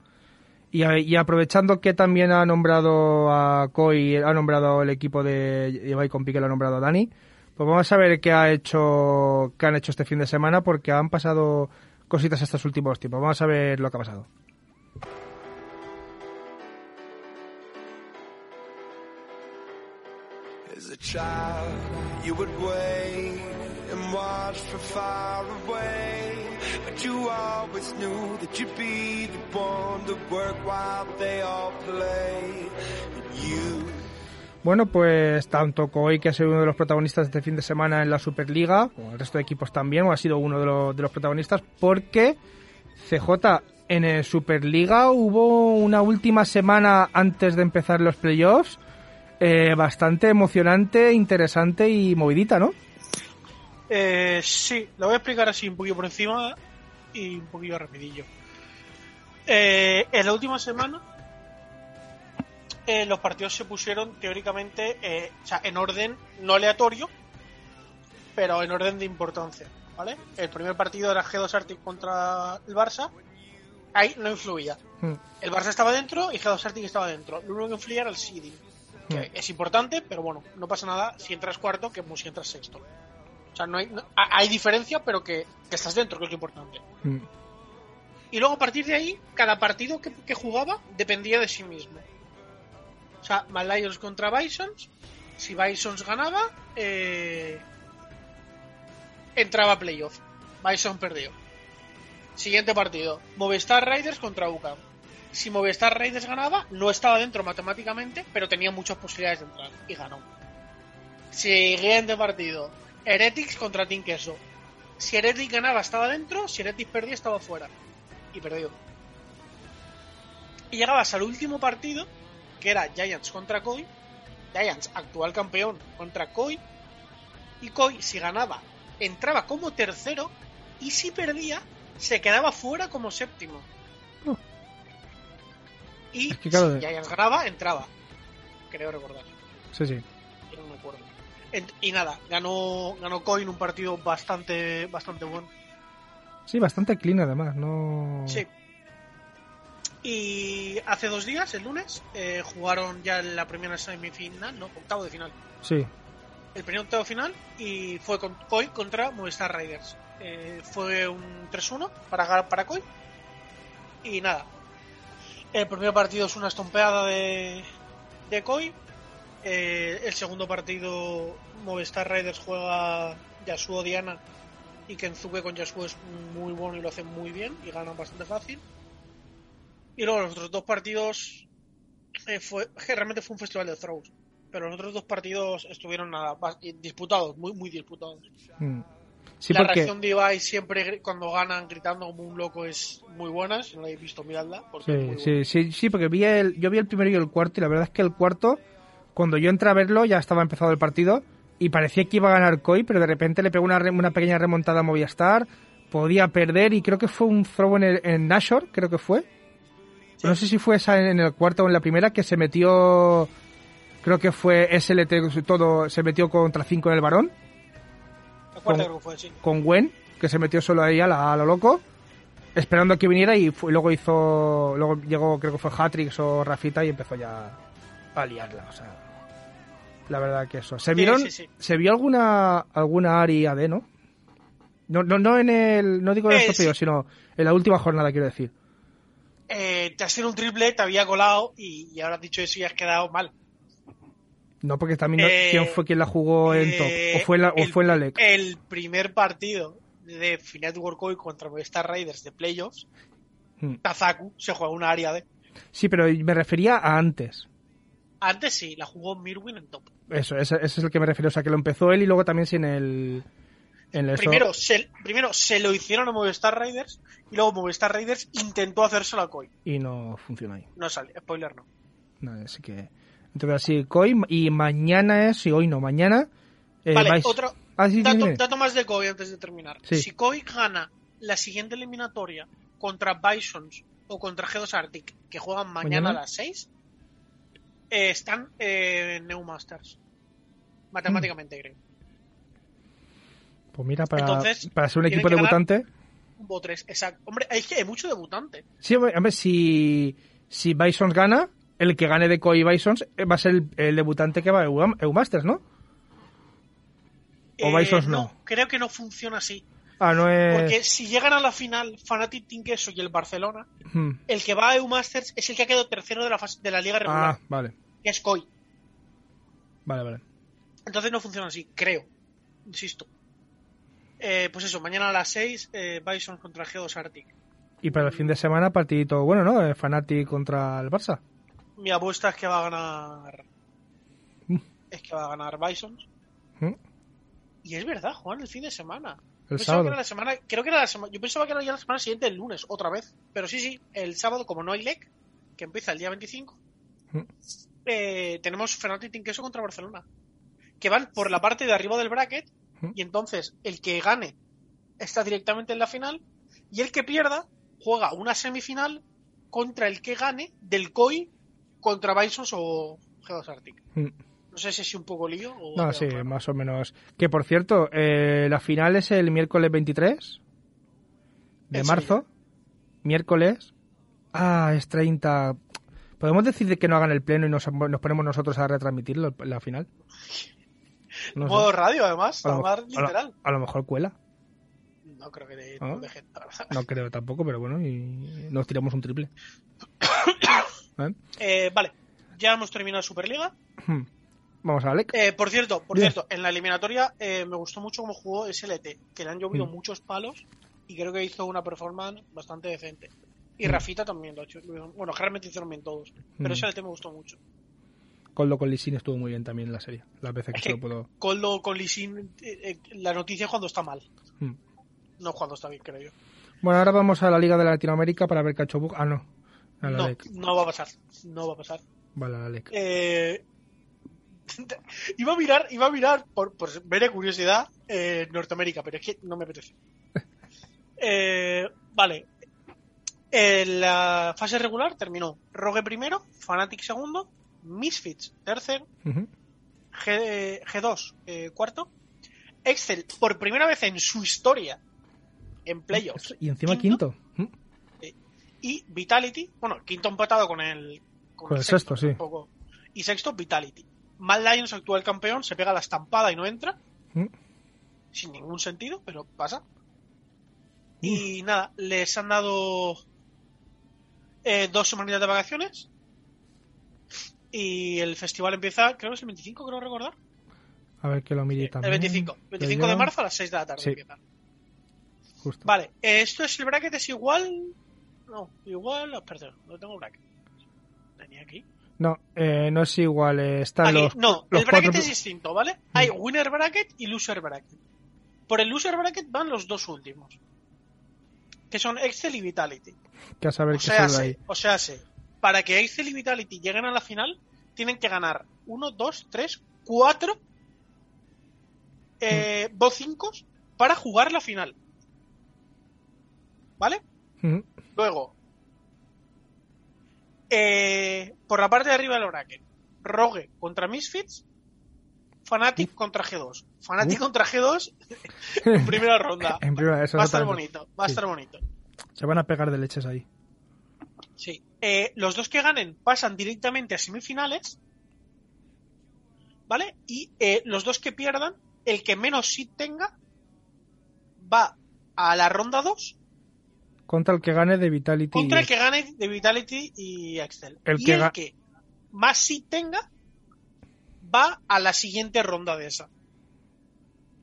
y, aprovechando que también ha nombrado a Koi, ha nombrado el equipo de Ibai con Pique, lo ha nombrado a Dani, pues vamos a ver qué ha hecho, qué han hecho este fin de semana, porque han pasado cositas estos últimos tiempos. Vamos a ver lo que ha pasado. As and watch from far away. But you always knew that you'd be the one to work while they all play. You Bueno, pues tanto Koi, que ha sido uno de los protagonistas este fin de semana en la Superliga, como el resto de equipos también, o ha sido uno de, los- de los protagonistas, porque CJ en el Superliga hubo una última semana antes de empezar los playoffs eh, bastante emocionante, interesante y movidita, ¿no? Eh, sí, lo voy a explicar así un poquillo por encima y un poquillo rapidillo. Eh, en la última semana eh, los partidos se pusieron teóricamente eh, o sea, en orden no aleatorio, pero en orden de importancia. ¿vale? El primer partido era G2 Arctic contra el Barça. Ahí no influía. Mm. El Barça estaba dentro y G2 Arctic estaba dentro. Lo único que influía era el seeding. Que es importante, pero bueno, no pasa nada si entras cuarto que como si entras sexto. O sea, no hay, no- hay diferencia, pero que, que estás dentro, que es lo importante. Mm. Y luego a partir de ahí, cada partido que, que jugaba dependía de sí mismo. O sea, Mad Lions contra Bisons. Si Bisons ganaba, eh, entraba a playoff. Bison perdió. Siguiente partido. Movistar Raiders contra UCAM. Si Movistar Raiders ganaba, no estaba dentro matemáticamente, pero tenía muchas posibilidades de entrar. Y ganó. Siguiente partido. Heretics contra Team Queso. Si Heretics ganaba, estaba dentro. Si Heretics perdía, estaba fuera. Y perdió. Y llegabas al último partido, que era Giants contra Koi. Giants, actual campeón, contra Koi. Y Koi, si ganaba, entraba como tercero. Y si perdía, se quedaba fuera como séptimo. Y Es que claro, si Giants ganaba, entraba. Creo recordar. Sí, sí. Yo no me acuerdo. Y nada, ganó, ganó Coin un partido bastante, bastante bueno. Sí, bastante clean además, no... Sí. Y hace dos días, el lunes, eh, jugaron ya la primera semifinal, no, octavo de final. Sí. El primer octavo final y fue con Koi contra Movistar Riders. Eh, fue un 3-1 para, para Koi. Y nada. El primer partido es una estompeada de, de Koi. Eh, el segundo partido, Movistar Riders juega Yasuo Diana y Kenzuke con Yasuo es muy bueno y lo hace muy bien y ganan bastante fácil. Y luego los otros dos partidos eh, fue que realmente fue un festival de throws, pero los otros dos partidos estuvieron nada, disputados, muy muy disputados. Mm. Sí, la porque... reacción de Ibai siempre cuando ganan gritando como un loco es muy buena, si no la habéis visto miradla. porque Sí, sí, sí, sí, porque vi el, yo vi el primero y el cuarto y la verdad es que el cuarto, cuando yo entré a verlo ya estaba empezado el partido y parecía que iba a ganar Koi, pero de repente le pegó una, una pequeña remontada a Movistar, podía perder y creo que fue un throw en, el, en Nashor, creo que fue. No sé si fue esa en el cuarto o en la primera que se metió, creo que fue SLT todo, se metió contra 5 en el varón, La cuarta con- creo que fue, sí. con Gwen, que se metió solo ahí a, la- a lo loco, esperando a que viniera y fue- luego hizo, luego llegó, creo que fue Hatrix o Rafita y empezó ya a liarla, o sea, la verdad que eso. ¿Se vieron, sí, sí. se vio alguna, alguna Ari AD, no? No, no, no en el, no digo en Eh, estos pedidos, sí. sino en la última jornada, quiero decir. Eh, te has sido un triple, te había colado y, y ahora has dicho eso y has quedado mal. No, porque también, no- Eh, ¿quién fue quien la jugó en top? Eh, ¿O fue en la, o el- fue en la LEC? El primer partido de Final World Cup contra Movistar Raiders de playoffs, Hmm. Tazaku se juega una área de. Sí, pero me refería a antes. Antes sí, la jugó Mirwin en top. Eso, ese, ese es el que me refiero. O sea, que lo empezó él y luego también sin el... En el Primero se, primero se lo hicieron a Movistar Raiders y luego Movistar Raiders intentó hacérselo a Koi. y no funciona ahí. No sale, spoiler no. No, así que. Entonces, así, Koi. Y mañana es. Y hoy no, mañana. eh, vale, vais- otro Ah, sí, dato, más de Koi antes de terminar. Sí. Si Koi gana la siguiente eliminatoria contra Bisons o contra G2 Arctic, que juegan mañana, ¿Mañana? a las 6, eh, están eh, en New Masters. Matemáticamente, creo. Pues mira, para, Entonces, para ser un equipo debutante. Un bo 3, exacto. Hombre, es que hay mucho debutante. Sí, hombre, hombre, si, si Bisons gana, el que gane de Koi Bisons eh, va a ser el, el debutante que va a EU, EU Masters, ¿no? ¿O Eh, Bisons no? Creo que no funciona así. Ah, no es. Porque si llegan a la final Fnatic Team Queso y el Barcelona, Hmm. el que va a EU Masters es el que ha quedado tercero de la, fase- de la liga regular, Ah, vale. que es Koi. Vale, vale. Entonces no funciona así, creo. Insisto. Eh, pues eso, mañana a las 6, eh, Bison contra G2 Arctic. Y para el fin de semana, partidito bueno, ¿no? Eh, Fanatic contra el Barça. Mi apuesta es que va a ganar. Mm. Es que va a ganar Bison. Mm. Y es verdad, Juan, el fin de semana. El Pensaba sábado. que era la semana, creo que era la semana, yo pensaba que era ya la semana siguiente, el lunes, otra vez. Pero sí, sí, el sábado, como no hay LEC, que empieza el día 25, Mm. eh, tenemos Fnatic Team Queso contra Barcelona. Que van por la parte de arriba del bracket, Mm. y entonces el que gane está directamente en la final, y el que pierda juega una semifinal contra el que gane del COI contra Bisons o G2 Arctic. Mm. No sé si es un poco lío o. No, sí, claro. más o menos. Que por cierto, eh, la final es el miércoles 23 de En marzo. Miércoles. Ah, es 30. ¿Podemos decir de que no hagan el pleno y nos, nos ponemos nosotros a retransmitirlo, la final? No sé. Modo radio, además, A lo, tomar a lo- literal. a lo mejor cuela. No creo que de, ¿Ah? no. No creo tampoco, pero bueno, y nos tiramos un triple. ¿Eh? Eh, vale, ya hemos terminado Superliga. Vamos a Alec. Eh, por cierto, por Bien. cierto, en la eliminatoria eh, me gustó mucho cómo jugó SLT, que le han llovido Mm. muchos palos y creo que hizo una performance bastante decente. Y Mm. Rafita también lo ha hecho. Bueno, generalmente hicieron bien todos, pero Mm. SLT me gustó mucho. Coldo con Lisin estuvo muy bien también en la serie. Las veces que que- lo puedo. Coldo con Lisin, eh, eh, la noticia es cuando está mal, Hmm. no cuando está bien, creo yo. Bueno, ahora vamos a la Liga de Latinoamérica para ver Cachobuk. Ah, no. A la No, Alec. no va a pasar, no va a pasar. Vale, a la Alec. Eh, iba a mirar, iba a mirar por, por mera curiosidad eh, Norteamérica, pero es que no me apetece. Eh, vale. En la fase regular terminó Rogue primero, Fnatic segundo, Misfits tercero. G, G2 eh, cuarto, Excel por primera vez en su historia en playoffs Y encima quinto. Mm. y Vitality. Bueno, quinto empatado con el, Con el sexto, sí. Y sexto, Vitality. Mad Lions, actual campeón, se pega la estampada y no entra. Mm. Sin ningún sentido, pero pasa. Y nada, les han dado eh, dos semanas de vacaciones. Y el festival empieza, creo que es el 25, creo recordar. A ver que lo mire El también. 25. 25 Yo- de marzo a las 6 de la tarde Sí. empieza. Justo. Vale, eh, esto es el bracket, es igual. No, igual. oh, Perdón, no tengo bracket. Tenía aquí. No, eh, no es igual. eh, están Aquí, los, no, los el bracket cuatro- es distinto, ¿vale? Hay winner bracket y loser bracket. Por el loser bracket van los dos últimos. Que son Excel y Vitality. que a saber O qué sea, se, ahí. o sea, se, para que Excel y Vitality lleguen a la final, tienen que ganar 1, 2, 3, 4 eh, Mm. bot 5 para jugar la final. ¿Vale? Ujú. Luego, eh, por la parte de arriba del bracket, Rogue contra Misfits, Fnatic contra G2. Fnatic contra G2 en primera ronda. En primera, eso va a estar bonito, va a Sí. estar bonito. Se van a pegar de leches ahí. Sí. Eh, los dos que ganen pasan directamente a semifinales. ¿Vale? Y eh, los dos que pierdan, el que menos seed tenga, va a la ronda 2 Contra el que gane de Vitality. contra el que gane de Vitality y Excel. El y que el que más seed tenga, va a la siguiente ronda de esa.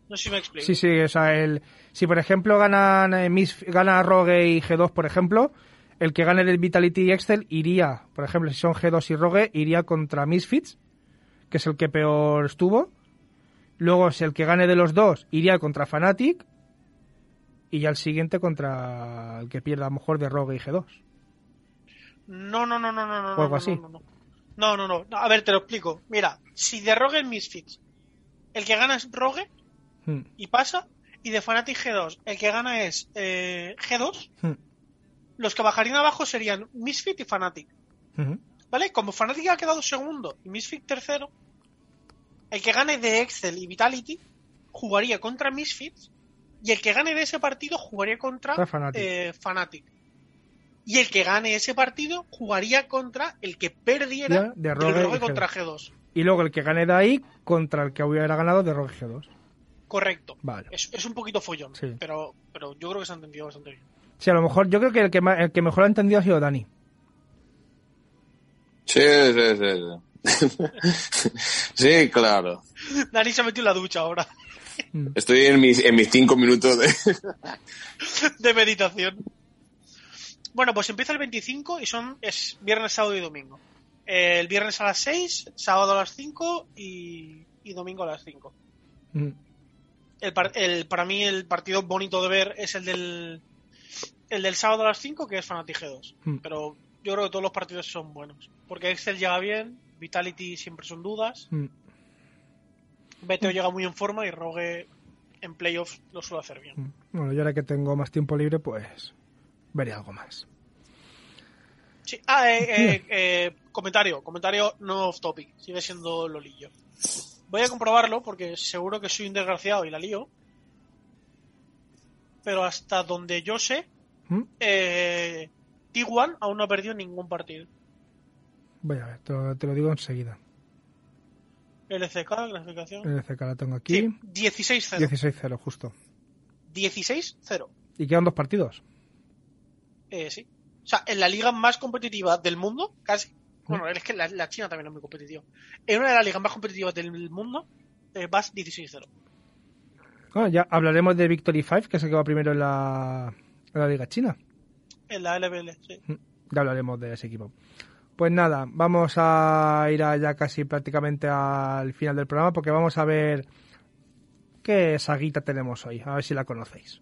No sé si me explico. Sí, sí, o sea, el, si por ejemplo ganan eh, gana Rogue y G2, por ejemplo, el que gane el Vitality y Excel iría, por ejemplo, si son G2 y Rogue, iría contra Misfits, que es el que peor estuvo. Luego, si el que gane de los dos, iría contra Fnatic. Y ya el siguiente contra el que pierda a lo mejor de Rogue y G2. No, no, no, no, no, no. O algo no, así. No, no, no. no, no, no. A ver, te lo explico. Mira, si de Rogue es Misfits, el que gana es Rogue Hmm, y pasa, y de Fnatic G2, el que gana es eh, G2, hmm, los que bajarían abajo serían Misfit y Fnatic. ujú. ¿Vale? Como Fnatic ha quedado segundo y Misfit tercero, el que gane de Excel y Vitality jugaría contra Misfits y el que gane de ese partido jugaría contra Fnatic. eh, Fnatic. Y el que gane ese partido jugaría contra el que perdiera de Rogue contra G2. G2. Y luego el que gane de ahí contra el que hubiera ganado de Rogue y G2. Correcto. Vale. Es, es un poquito follón, Sí. pero, pero yo creo que se ha entendido bastante bien. Sí, a lo mejor, yo creo que el que, el que mejor lo ha entendido ha sido Dani. Sí, sí, sí. Sí, Sí, claro. Dani se ha metido en la ducha ahora Estoy en mis, en mis cinco minutos de... de meditación. Bueno, pues empieza el 25 y son es viernes, sábado y domingo. Eh, el viernes a las 6, sábado a las 5 y, y domingo a las 5. Mm. El, par- el- para mí el partido bonito de ver es el del el del sábado a las 5 que es Fnatic G2. Mm. Pero yo creo que todos los partidos son buenos. Porque Excel llega bien, Vitality siempre son dudas, Mm. BTO llega muy en forma y Rogue en playoffs lo suele hacer bien. Bueno, yo ahora que tengo más tiempo libre, pues veré algo más. Sí. Ah, eh, eh, eh, comentario, comentario no off topic, sigue siendo Lolillo. Voy a comprobarlo porque seguro que soy un desgraciado y la lío. Pero hasta donde yo sé, ¿Mm? eh, T1 aún no ha perdido ningún partido. Voy a ver, te lo, te lo digo enseguida. LCK, clasificación. El CK la tengo aquí. Sí, 16-0. 16-0, justo. 16-0. Y quedan dos partidos. Eh, sí. O sea, en la liga más competitiva del mundo, casi. Bueno, es que la, la China también es muy competitiva. En una de las ligas más competitivas del mundo, eh, vas 16-0. Bueno, ya hablaremos de Victory 5, que es el que va primero en la, en la Liga China. En la LBL, sí. Ya hablaremos de ese equipo. Pues nada, vamos a ir a ya casi prácticamente al final del programa porque vamos a ver qué saguita tenemos hoy, a ver si la conocéis.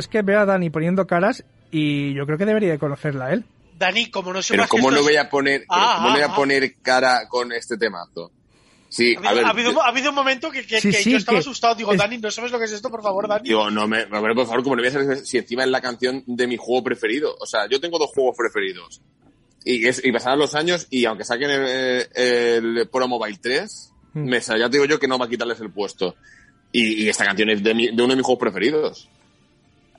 Es que veo a Dani poniendo caras y yo creo que debería de conocerla él. Dani, como no Pero sepas que ¿cómo no voy a poner, pero Ah, cómo no voy ah, a ah. poner cara con este temazo? Sí, Ha habido, a ver. ha habido- ha habido un momento que, que- Sí, que sí, yo estaba que- asustado. Digo, es- Dani, ¿no sabes lo que es esto? Por favor, Dani. Digo, no me, Roberto, por favor, como le voy a hacer si encima es la canción de mi juego preferido. O sea, yo tengo dos juegos preferidos. Y, es, y pasarán los años y aunque saquen el, el Pro Mobile 3, Mm. me, ya te digo yo que no va a quitarles el puesto. Y, y esta canción es de, mi- de uno de mis juegos preferidos.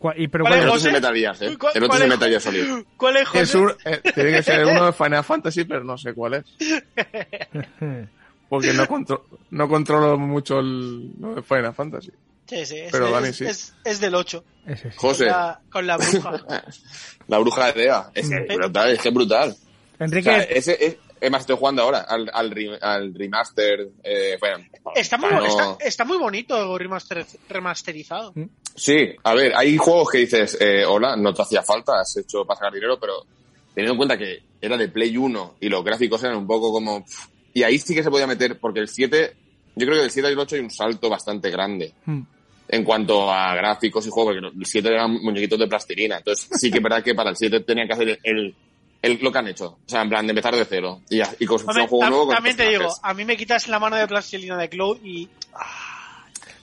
¿Cuál- y, pero José? Metal Gear, ¿eh? ¿Cuál- El otro es? Metal Gear Solid. ¿Cuál es, José? Es un- eh, tiene que ser uno de Final Fantasy, pero no sé cuál es. Porque no, contro- no controlo mucho el, lo de Final Fantasy. Sí, sí, es, Pero es- Dani sí. es- es del 8. Ese sí. José, Con la, con la bruja. la bruja de Dea. Es que es brutal, es que es brutal. O Enrique, sea, ese es, más, estoy jugando ahora al, al, re- al remaster. Eh, bueno, Está muy, no- está, está muy bonito remaster- remasterizado. Sí, a ver, hay juegos que dices, eh, hola, no te hacía falta, has hecho para sacar dinero, pero teniendo en cuenta que era de Play 1 y los gráficos eran un poco como... Y ahí sí que se podía meter, porque el 7, yo creo que del 7 al 8 hay un salto bastante grande Mm. en cuanto a gráficos y juegos, porque el 7 eran muñequitos de plastilina, entonces sí que es verdad que para el 7 tenían que hacer el, el, lo que han hecho, o sea, en plan de empezar de cero y, y construir un juego nuevo con también te digo, a mí me quitas la mano de plastilina de Cloud y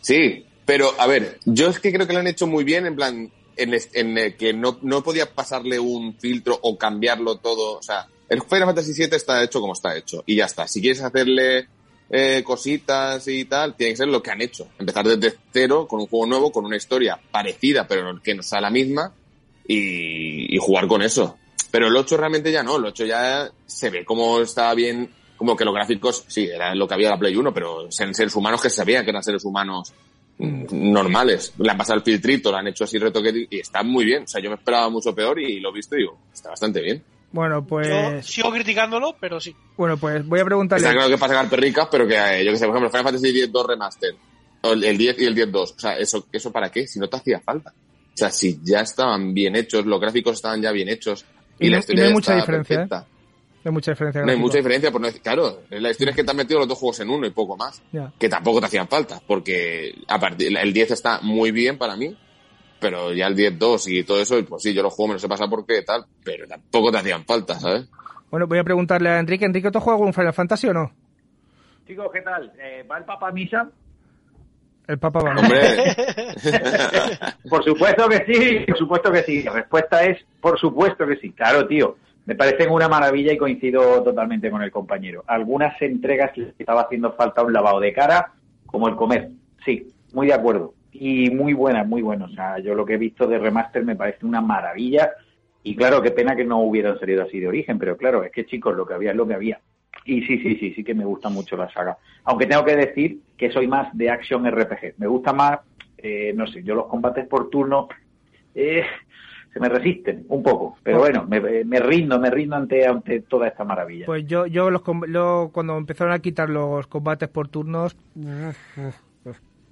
Sí, pero a ver, yo es que creo que lo han hecho muy bien, en plan, en, en el que no, no podía pasarle un filtro o cambiarlo todo. O sea, el Final Fantasy VII está hecho como está hecho y ya está. Si quieres hacerle eh, cositas y tal, tiene que ser lo que han hecho. Empezar desde cero con un juego nuevo, con una historia parecida, pero que no sea la misma y, y jugar con eso. Pero el 8 realmente ya no, el 8 ya se ve como estaba bien, como que los gráficos, sí, era lo que había en la Play 1, pero eran seres humanos que se sabían que eran seres humanos mm, normales. Le han pasado el filtrito, lo han hecho así retoque y está muy bien. O sea, yo me esperaba mucho peor y lo he visto y digo, está bastante bien. bueno, yo pues, sigo criticándolo, pero sí. bueno, pues voy a preguntarle. Está claro que para sacar perricas, pero que eh, yo que sé, por ejemplo, Final Fantasy X-2 Remaster, el 10 y el 10-2, o sea, ¿eso, ¿eso para qué? Si no te hacía falta. O sea, si ya estaban bien hechos, los gráficos estaban ya bien hechos y, Y la y historia no hay ya mucha estaba diferencia, ¿eh? perfecta. No hay mucha diferencia. No hay mucha diferencia, por no decir, claro, la historia es que te han metido los dos juegos en uno y poco más, Ya. que tampoco te hacían falta, porque a partir, el 10 está muy bien para mí, pero ya el 10-2 y todo eso, pues sí, yo los juegos me los he pasado porque tal, pero tampoco te hacían falta, ¿sabes? Bueno, voy a preguntarle a Enrique. Enrique, ¿tú has jugado con Final Fantasy o no? Chicos, ¿qué tal? Eh, ¿Va el Papa misa? El Papa va. Hombre, Por supuesto que sí, por supuesto que sí. La respuesta es por supuesto que sí. Claro, tío. Me parecen una maravilla y coincido totalmente con el compañero. Algunas entregas les estaba haciendo falta un lavado de cara, como el comer. Sí, muy de acuerdo. Y muy buena, muy buena. O sea, yo lo que he visto de remaster me parece una maravilla. Y claro, qué pena que no hubieran salido así de origen, pero claro, es que chicos, lo que había es lo que había. Y sí, sí, sí, sí que me gusta mucho la saga. Aunque tengo que decir que soy más de action RPG. Me gusta más, eh, no sé, yo los combates por turno eh, se me resisten un poco. Pero bueno, me, me rindo, me rindo ante, ante toda esta maravilla. Pues yo, yo los, lo- cuando empezaron a quitar los combates por turnos,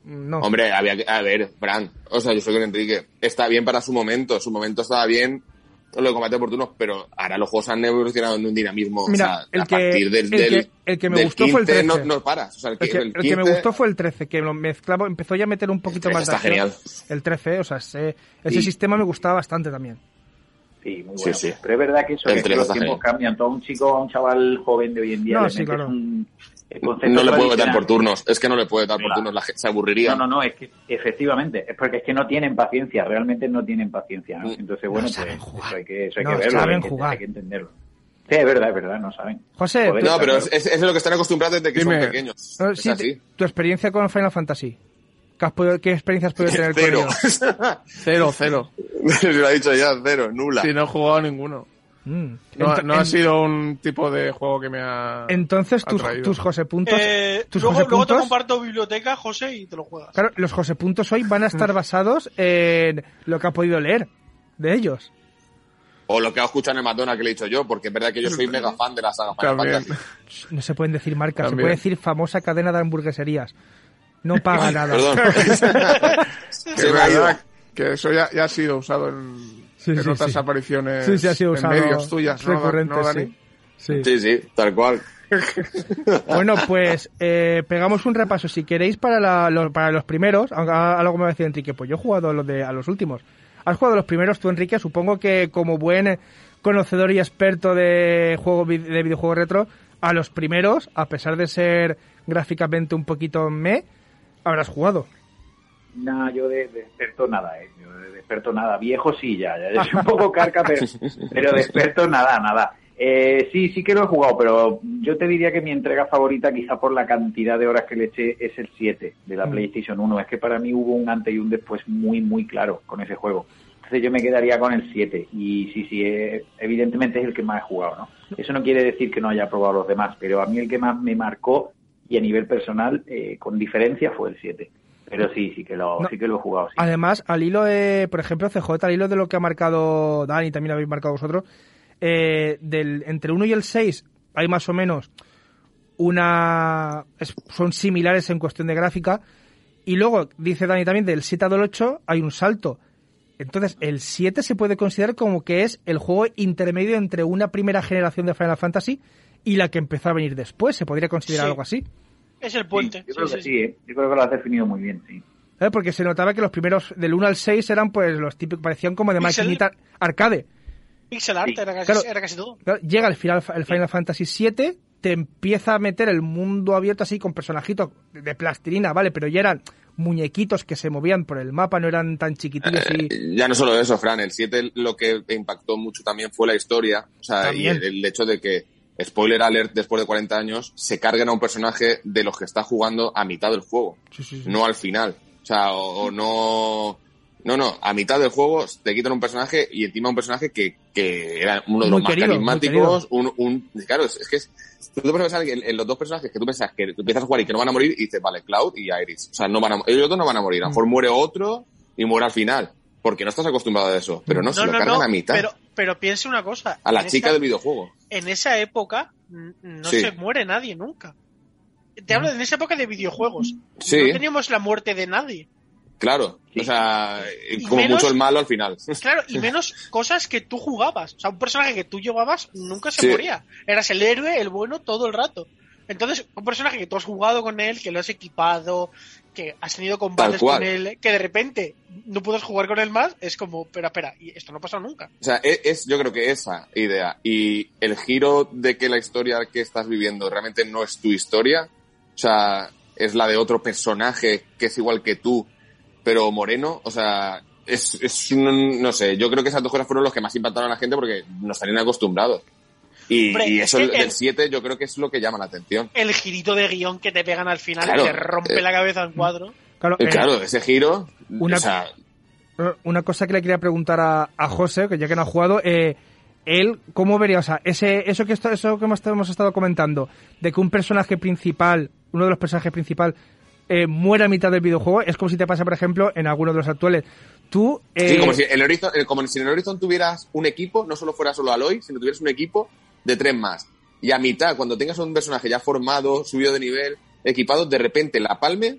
no. hombre, había que, a ver, Fran, o sea, yo soy con Enrique, está bien para su momento, su momento estaba bien, lo de combate por turnos, pero ahora los juegos han evolucionado en un dinamismo, Mira, o sea, el a que- partir del, el del- que- el que me del gustó fue el 15 no, 13. no paras, o sea, el, El que, el el que me 15 gustó fue el 13, que lo mezclaba, empezó ya a meter un poquito más de está acción. genial. El 13, o sea, ese, ese Y- sistema me gustaba bastante también. Sí, muy Sí, bueno. sí. Pero es verdad que eso El que los tiempos genial. cambian. Todo un chico, un chaval joven de hoy en día, No, le sí, metes claro. un no le puedo dar por turnos, es que no le puede dar por turnos, la gente se aburriría. No, no, no, es que efectivamente, es porque es que no tienen paciencia, realmente no tienen paciencia, ¿no? Entonces, bueno, pues saben jugar. eso hay que, eso hay No que verlo, saben hay que, jugar. hay que entenderlo. Sí, es verdad, es verdad, no saben. José, Joder, No, pero es, es, es lo que están acostumbrados desde que Dime. son pequeños. no, es sí, así. tu experiencia con Final Fantasy. ¿Qué, has podido- qué experiencia has podido tener con Cero. ellos? Cero, cero. lo ha dicho ya, cero, nula. Si no he jugado ninguno. Mm. No, Ento- no ha sido un tipo de juego que me ha. Entonces, tus, tus José Puntos. Eh, tus luego, José luego te comparto biblioteca, José, y te lo juegas. Claro, los José Puntos hoy van a estar basados en lo que ha podido leer de ellos. O lo que ha escuchado en el McDonald's que le he dicho yo, porque es verdad que yo soy mega fan de la saga Final. Fantasy. No se pueden decir marcas, se puede decir famosa cadena de hamburgueserías. No paga nada. Perdón. Que que eso ya, ya ha sido usado en, Sí, en sí, otras sí. apariciones Sí, sí, ha sido usado. en medios tuyas, ¿no, recurrente, ¿no, Dani? sí. Sí. Sí, sí, tal cual. Bueno, pues eh, pegamos un repaso, si queréis, para, la- lo- para los primeros. aunque a- Algo me va a decir Enrique, pues yo he jugado a los, de, a los últimos. Has jugado a los primeros tú, Enrique, supongo que como buen eh, conocedor y experto de, juego, de videojuegos retro, a los primeros, a pesar de ser gráficamente un poquito me, habrás jugado. No, yo de, de experto nada, ¿eh? Yo de, experto nada. Viejo sí, ya, ya, ya soy un poco carca, pero, pero de experto nada, nada. Eh, sí, sí que lo he jugado, pero yo te diría que mi entrega favorita, quizá por la cantidad de horas que le eché, es el 7 de la Mm. PlayStation 1. Es que para mí hubo un antes y un después muy, muy claro con ese juego. Entonces yo me quedaría con el 7. Y sí, sí, eh, evidentemente es el que más he jugado, ¿no? Eso no quiere decir que no haya probado los demás, pero a mí el que más me marcó y a nivel personal, eh, con diferencia, fue el 7. Pero sí, sí que lo, No. sí que lo he jugado, sí. Además, al hilo, de, por ejemplo, CJ, al hilo de lo que ha marcado Dani, también habéis marcado vosotros, eh, del, entre el 1 y el 6 hay más o menos una... es- son similares en cuestión de gráfica. Y luego, dice Dani también, del 7 al 8 hay un salto. Entonces, el 7 se puede considerar como que es el juego intermedio entre una primera generación de Final Fantasy y la que empezó a venir después. ¿Se podría considerar Sí. algo así? Es el puente. Sí, yo creo sí, que sí, sí, ¿eh? Yo creo que lo has definido muy bien, sí. ¿Eh? Porque se notaba que los primeros, del 1 al 6, eran pues los típicos, parecían como de Pixel. maquinita arcade. Pixel art Sí. era, casi, Claro. era casi todo. Claro, Llega el final, el Final Fantasy VII, te empieza a meter el mundo abierto así con personajitos de plastilina, ¿vale? Pero ya eran muñequitos que se movían por el mapa, no eran tan chiquitillos y... Eh, Ya no solo eso, Fran, el 7 lo que impactó mucho también fue la historia, o sea, y el hecho de que, spoiler alert, después de 40 años, se carguen a un personaje de los que está jugando a mitad del juego, Sí, sí, sí. no al final. O sea, o, o no... No, no, a mitad del juego te quitan un personaje y encima un personaje que, que era uno de Muy los más querido, carismáticos, un, un, claro, es, es que es, tú te pones a pensar en, en los dos personajes que tú piensas que empiezas a jugar y que no van a morir y dices, vale, Cloud y Iris. O sea, no van a, ellos dos no van a morir. A lo mejor muere otro y muere al final. Porque no estás acostumbrado a eso. Pero no, se lo cargan a mitad. Pero, pero piense una cosa. a la chica esa- del videojuego. En esa época mm, no Sí. se muere nadie nunca. Te hablo de en esa época de videojuegos. Sí. No teníamos la muerte de nadie. Claro. O sea, Y como menos- mucho el malo al final. Claro, y menos cosas que tú jugabas. O sea, un personaje que tú llevabas nunca se Sí. moría. Eras el héroe, el bueno, todo el rato. Entonces, un personaje que tú has jugado con él, que lo has equipado, que has tenido combates con él, que de repente no puedes jugar con él más, es como, espera, espera, y esto no pasa nunca. O sea, e- es, yo creo que esa idea y el giro de que la historia que estás viviendo realmente no es tu historia, o sea, es la de otro personaje que es igual que tú, pero moreno, o sea, es, es un- no sé, yo creo que esas dos cosas fueron los que más impactaron a la gente porque nos estarían acostumbrados. Y, Hombre, y es eso que el- el- del 7 yo creo que es lo que llama la atención. El girito de guion que te pegan al final, Claro, que te rompe eh, la cabeza en cuadro. Claro, Eh, eh, claro, ese giro, una- o sea, una cosa que le quería preguntar a, a José, que ya que no ha jugado, eh, él, ¿cómo vería? O sea, ese, eso que esto, eso que hemos, hemos estado comentando, de que un personaje principal, uno de los personajes principal, eh, muere a mitad del videojuego, es como si te pasa, por ejemplo, en alguno de los actuales. Tú, eh, Sí, como si, el Horizon, como si en el Horizon tuvieras un equipo, no solo fuera solo Aloy, sino tuvieras un equipo de tres más. Y a mitad, cuando tengas un personaje ya formado, subido de nivel, equipado, de repente la palme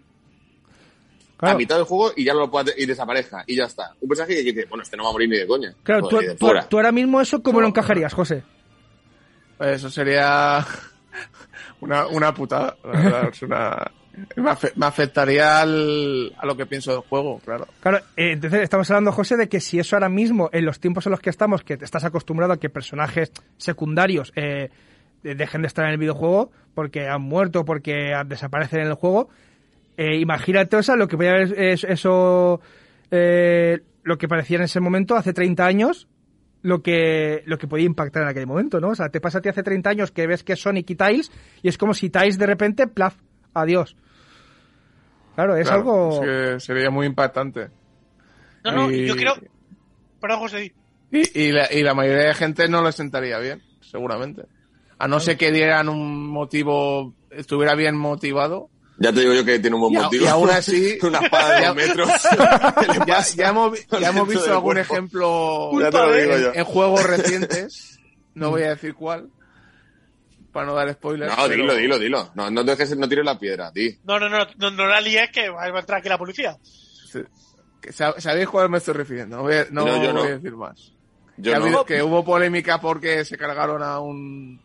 claro, a mitad del juego y ya no lo puedas y desaparezca. Y ya está. Un personaje que dice, bueno, este no va a morir ni de coña. claro, tú, de tú- ahora mismo eso, ¿cómo lo encajarías, José? Pues eso sería una, una putada. la verdad, es una- me, afe- me afectaría al- a lo que pienso del juego, claro. Claro, eh, entonces estamos hablando, José, de que si eso ahora mismo, en los tiempos en los que estamos, que estás acostumbrado a que personajes secundarios eh, de- dejen de estar en el videojuego porque han muerto, porque desaparecen en el juego, eh, imagínate, o sea, lo que voy a ver es eso, eh, lo que parecía en ese momento, hace 30 años, lo que, lo que podía impactar en aquel momento, ¿no? O sea, te pasa a ti hace 30 años que ves que Sonic y Tails, y es como si Tails de repente, plaf, adiós. Claro, es Claro, algo... es que sería muy impactante. No, no, Y- yo creo. Perdón, José. Y, y la, y la mayoría de gente no le sentaría bien, seguramente. A no ser que dieran un motivo, estuviera bien motivado. Ya te digo yo que tiene un buen Y, motivo. y aún así, Una espada de metros. ya, ya hemos, ya hemos visto algún cuerpo. ejemplo Ya te lo digo en, yo. en juegos recientes. No voy a decir cuál, para no dar spoilers. No, pero- dilo, dilo, dilo. No, no dejes, no tires la piedra, di. No, no, no, no, no la líes que va a entrar aquí la policía. Sí. ¿Sabéis cuál me estoy refiriendo? No voy a, no No, yo no. voy a decir más. Yo que, ha no. habido- que hubo polémica porque se cargaron a un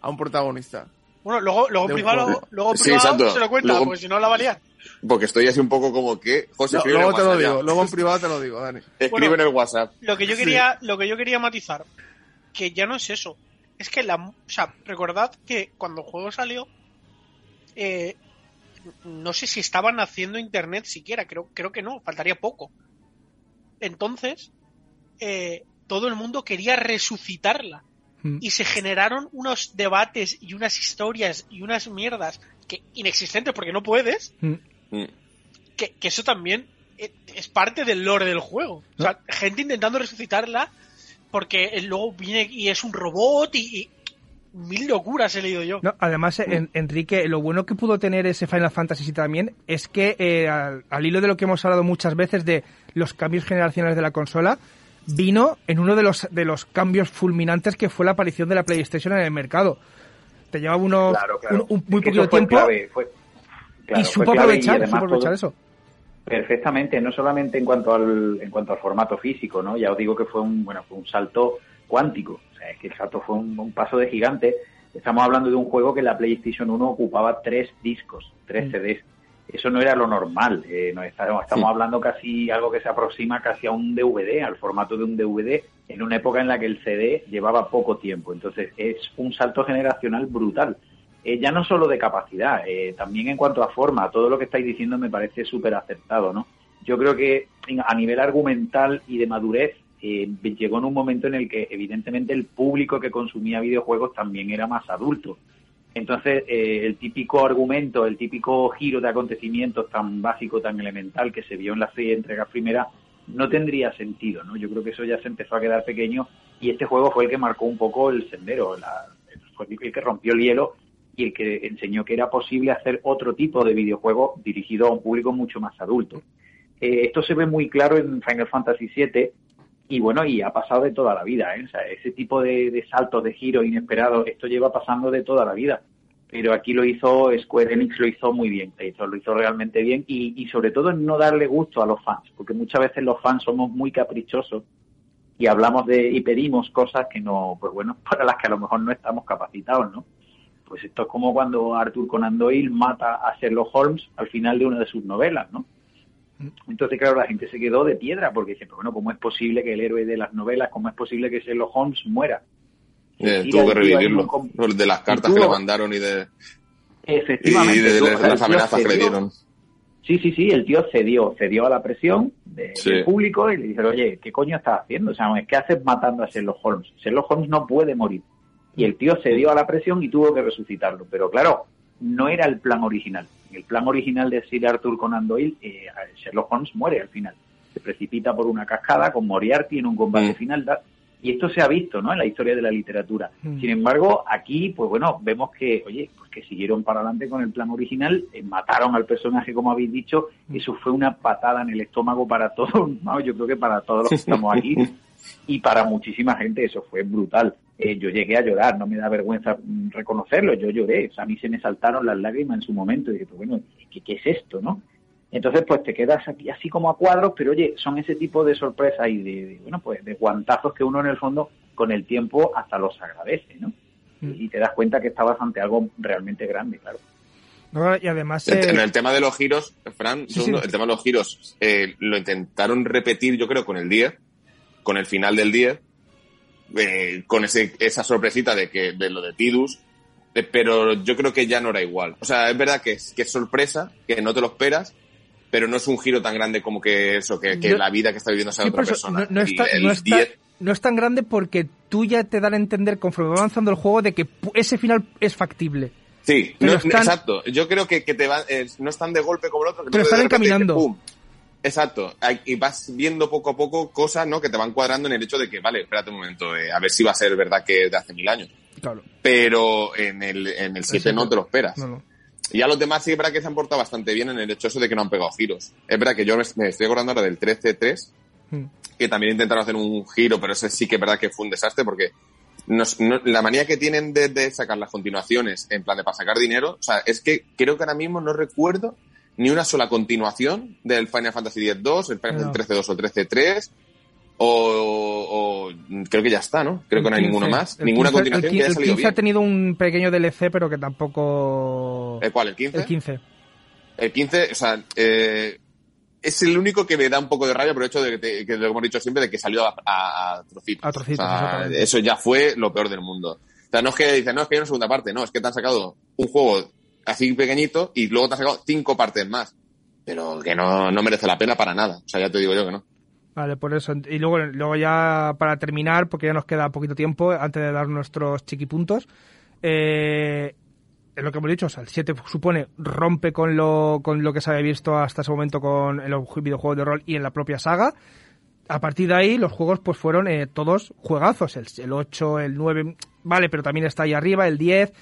a un protagonista. Bueno, luego, luego un privado, luego Sí, privado exacto. se lo cuenta, Luego- porque si no la va a liar. Porque estoy así un poco como que, José, No, luego te lo ya. digo, luego en privado te lo digo, Dani. Escribe Bueno. en el WhatsApp. Lo que yo Sí. quería, lo que yo quería matizar, que ya no es eso. Es que la, o sea, recordad que cuando el juego salió, eh, no sé si estaban haciendo internet siquiera, creo, creo que no, faltaría poco. Entonces, eh, todo el mundo quería resucitarla. Mm. Y se generaron unos debates y unas historias y unas mierdas que inexistentes porque no puedes, Mm. Mm. que, que eso también eh, es parte del lore del juego. O sea, gente intentando resucitarla porque eh, luego viene y es un robot y, y mil locuras he leído yo. No, además, en- Enrique, lo bueno que pudo tener ese Final Fantasy VII también es que, eh, al, al hilo de lo que hemos hablado muchas veces de los cambios generacionales de la consola, vino en uno de los, de los cambios fulminantes que fue la aparición de la PlayStation en el mercado. Te llevaba uno, Claro, claro. un, un muy poquito tiempo clave, fue- claro, y supo aprovechar, además supo aprovechar todo- eso. Perfectamente, no solamente en cuanto al en cuanto al formato físico, ¿no? Ya os digo que fue un bueno fue un salto cuántico, o sea, es que el salto fue un, un paso de gigante. Estamos hablando de un juego que la PlayStation 1 ocupaba tres discos, tres Mm. CDs. Eso no era lo normal. eh, nos estamos, estamos Sí. hablando casi algo que se aproxima casi a un DVD, al formato de un DVD, en una época en la que el CD llevaba poco tiempo. Entonces es un salto generacional brutal. Eh, ya no solo de capacidad, eh, también en cuanto a forma, todo lo que estáis diciendo me parece súper acertado, ¿no? Yo creo que a nivel argumental y de madurez eh, llegó en un momento en el que evidentemente el público que consumía videojuegos también era más adulto. Entonces, eh, el típico argumento, el típico giro de acontecimientos tan básico, tan elemental que se vio en las seis entregas primeras, no tendría sentido, ¿no? Yo creo que eso ya se empezó a quedar pequeño y este juego fue el que marcó un poco el sendero, la- fue el que rompió el hielo y el que enseñó que era posible hacer otro tipo de videojuego dirigido a un público mucho más adulto. Eh, esto se ve muy claro en Final Fantasy VII y bueno, y ha pasado de toda la vida, ¿eh? Ese tipo de, saltos, de giros inesperados, esto lleva pasando de toda la vida. Pero aquí lo hizo Square Enix, lo hizo muy bien, lo hizo, realmente bien y, y sobre todo en no darle gusto a los fans, porque muchas veces los fans somos muy caprichosos y hablamos de y pedimos cosas que no, pues bueno, para las que a lo mejor no estamos capacitados, ¿no? Pues esto es como cuando Arthur Conan Doyle mata a Sherlock Holmes al final de una de sus novelas, ¿no? Entonces, claro, la gente se quedó de piedra porque dice, pero bueno, ¿cómo es posible que el héroe de las novelas, cómo es posible que Sherlock Holmes muera? Eh, tuvo que revivirlo. De las cartas que le mandaron y de, Efectivamente. y de, tú- de el las amenazas que le dieron. Sí, sí, sí, el tío cedió, cedió a la presión de- Sí. del público y le dice, oye, ¿qué coño estás haciendo? O sea, ¿qué haces matando a Sherlock Holmes? Sherlock Holmes no puede morir. Y el tío cedió a la presión y tuvo que resucitarlo. Pero claro, no era el plan original. En el plan original de Sir Arthur Conan Doyle, eh, Sherlock Holmes muere al final. Se precipita por una cascada con Moriarty en un combate Mm. final. da- Y esto se ha visto, ¿no? En la historia de la literatura. Mm. Sin embargo, aquí, pues bueno, vemos que, oye, pues que siguieron para adelante con el plan original, eh, mataron al personaje, como habéis dicho, eso fue una patada en el estómago para todos, ¿no? yo creo que para todos los que estamos aquí y para muchísima gente eso fue brutal. Eh, yo llegué a llorar, no me da vergüenza mm, reconocerlo, yo lloré, o sea, a mí se me saltaron las lágrimas en su momento y dije, pues bueno, ¿qué, qué es esto, no? Entonces, pues te quedas aquí así como a cuadros, pero oye, son ese tipo de sorpresas y de, de, bueno, pues de guantazos que uno en el fondo con el tiempo hasta los agradece, ¿no? Mm. Y te das cuenta que estabas ante algo realmente grande, claro. No, y además, En eh, en el tema de los giros, Fran, Sí, segundo, sí. el tema de los giros, eh, lo intentaron repetir, yo creo, con el 10, con el final del 10, eh, con ese, esa sorpresita de que de lo de Tidus, eh, pero yo creo que ya no era igual. O sea, es verdad que es, que es sorpresa, que no te lo esperas, pero no es un giro tan grande como que eso, que, que Yo- la vida que está viviendo sea sí, otra eso persona. no, no está, Y el no, está, 10 no es tan grande porque tú ya te dan a entender conforme va avanzando el juego de que ese final es factible. Sí, no- están- exacto. Yo creo que, que te va, eh, no están de golpe como el otro. que Pero están dices, encaminando. Exacto. Y vas viendo poco a poco cosas, ¿no? Que te van cuadrando en el hecho de que, vale, espérate un momento, eh, a ver si va a ser verdad que es de hace mil años. Claro. Pero en el, en el 7 Eso no te lo esperas. No, no. Y a los demás sí es verdad que se han portado bastante bien en el hecho eso de que no han pegado giros. Es verdad que yo me, me estoy acordando ahora del 13-3, Mm. que también intentaron hacer un giro, pero ese sí que es verdad que fue un desastre porque nos- no- la manía que tienen de, de sacar las continuaciones en plan de para sacar dinero, o sea, es que creo que ahora mismo no recuerdo ni una sola continuación del Final Fantasy X-2, el Final No. Fantasy 13-2 o 13-3, o, o creo que ya está, ¿no? Creo que no hay El ninguno 15, más. el Ninguna 15, continuación el que haya 15 salido el 15 ha bien. tenido un pequeño DLC, pero que tampoco... ¿El cuál? ¿El 15? El 15. El 15, o sea, eh, es el único que me da un poco de rabia por el hecho de que, te- que lo hemos dicho siempre, de que salió a, a- a trocitos. A trocitos, O sea, eso ya fue lo peor del mundo. O sea, no es que dicen, no, es que hay una segunda parte, no, es que te han sacado un juego así pequeñito, y luego te has sacado cinco partes más. Pero que no, no merece la pena para nada. O sea, ya te digo yo que no. Vale, por eso. Y luego, luego ya para terminar, porque ya nos queda poquito tiempo antes de dar nuestros chiquipuntos, eh, es lo que hemos dicho, o sea, el 7 supone rompe con lo, con lo que se había visto hasta ese momento con los videojuegos de rol y en la propia saga. A partir de ahí, los juegos pues fueron eh, todos juegazos. El, el 8, el 9, vale, pero también está ahí arriba, el 10,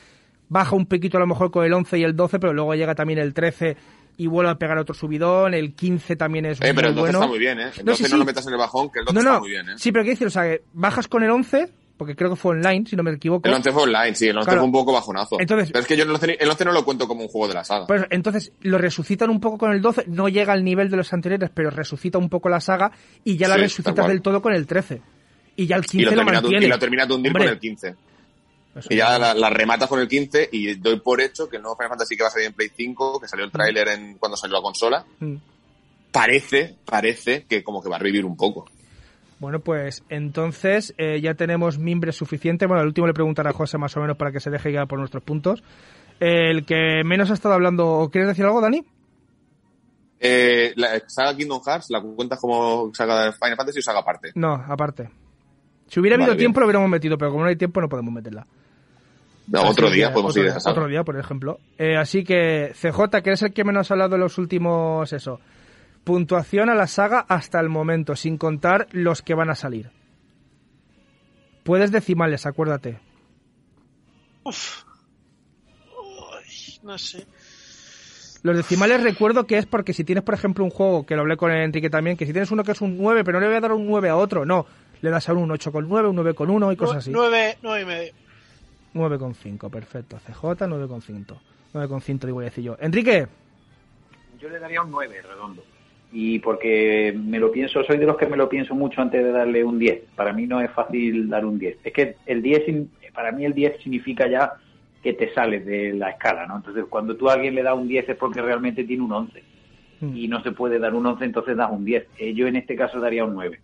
baja un poquito a lo mejor con el 11 y el 12, pero luego llega también el 13 y vuelve a pegar otro subidón, el 15 también es Eh, pero el 12 bueno. está muy bien, ¿eh? El No, 12 sí, no sí. lo metas en el bajón, que el 12 No, está no, muy bien, ¿eh? sí, pero quiero decir, o sea, que bajas con el 11, porque creo que fue online, si no me equivoco. El 11 fue online, sí, el 11 Claro. fue un poco bajonazo. Entonces- pero es que yo el 11, el 11 no lo cuento como un juego de la saga. Pues entonces lo resucitan un poco con el 12, no llega al nivel de los anteriores, pero resucita un poco la saga y ya la Sí, resucitas del todo con el 13. Y ya el y 15 lo, lo, de- mantiene. y lo termina de hundir Hombre, con el 15. Eso Y ya la, rematas con el 15 y doy por hecho que el nuevo Final Fantasy que va a salir en Play 5, que salió el tráiler en cuando salió la consola, Mm. parece, parece que como que va a revivir un poco. Bueno, pues entonces eh, ya tenemos mimbres suficiente. Bueno, al último le preguntaré a José más o menos para que se deje guiar por nuestros puntos. El que menos ha estado hablando, ¿o ¿quieres decir algo, Dani? Eh, la saga Kingdom Hearts, ¿la cuentas como saga de Final Fantasy o saga aparte? No, aparte. Si hubiera habido tiempo lo hubiéramos metido, pero como no hay tiempo no podemos meterla. No, otro día que, podemos otro, ir a otro día, por ejemplo. Eh, así que, CJ, que eres el que menos ha hablado en los últimos, eso. Puntuación a la saga hasta el momento, sin contar los que van a salir. Puedes decimales, acuérdate. Uf. Uy, no sé. Los decimales recuerdo que es porque si tienes, por ejemplo, un juego, que lo hablé con Enrique también, que si tienes uno que es un 9, pero no le voy a dar un 9 a otro, no. Le das a uno un 8,9, un 9,1 y cosas así. Nueve, nueve y medio. 9,5, perfecto. CJ, 9,5. 9,5 digo, voy a decir yo. Enrique, Yo le daría un 9 redondo. Y porque me lo pienso, soy de los que me lo pienso mucho antes de darle un 10. Para mí no es fácil dar un 10. Es que el 10, sin- para mí el 10 significa ya que te sales de la escala, ¿no? Entonces, cuando tú a alguien le das un 10 es porque realmente tiene un 11. Mm. Y no se puede dar un 11, entonces das un 10. Eh, yo en este caso daría un 9.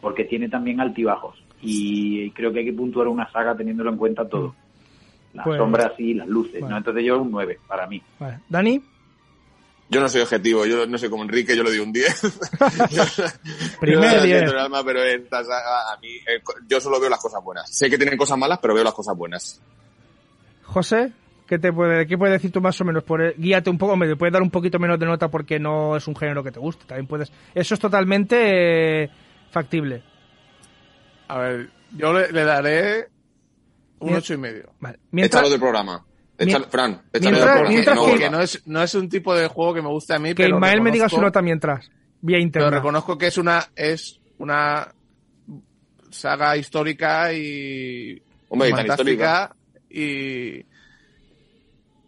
Porque tiene también altibajos. Y creo que hay que puntuar una saga teniéndolo en cuenta todo. Las Pues- sombras y las luces, Vale. ¿no? Entonces yo un 9 para mí. vale. Dani, Yo no soy objetivo, yo no soy como Enrique, yo le doy un 10. Primer Yo lo 10. siento en el alma, pero esta saga, a mí, eh, yo solo veo las cosas buenas. Sé que tienen cosas malas, pero veo las cosas buenas. José, ¿qué te puede, qué puedes decir tú más o menos? Por, el- guíate un poco, me puedes dar un poquito menos de nota porque no es un género que te guste. También puedes. Eso es totalmente eh, factible. A ver, yo le, le daré un ocho y medio. Vale. Mientras, Échalo del programa. Échalo, Fran, échalo mientras- del programa. mientras no que- no es, no es un tipo de juego que me guste a mí, que pero Ismael me diga su nota mientras. Vía Pero interna. reconozco que es una, es una saga histórica y Hombre, y tan fantástica y,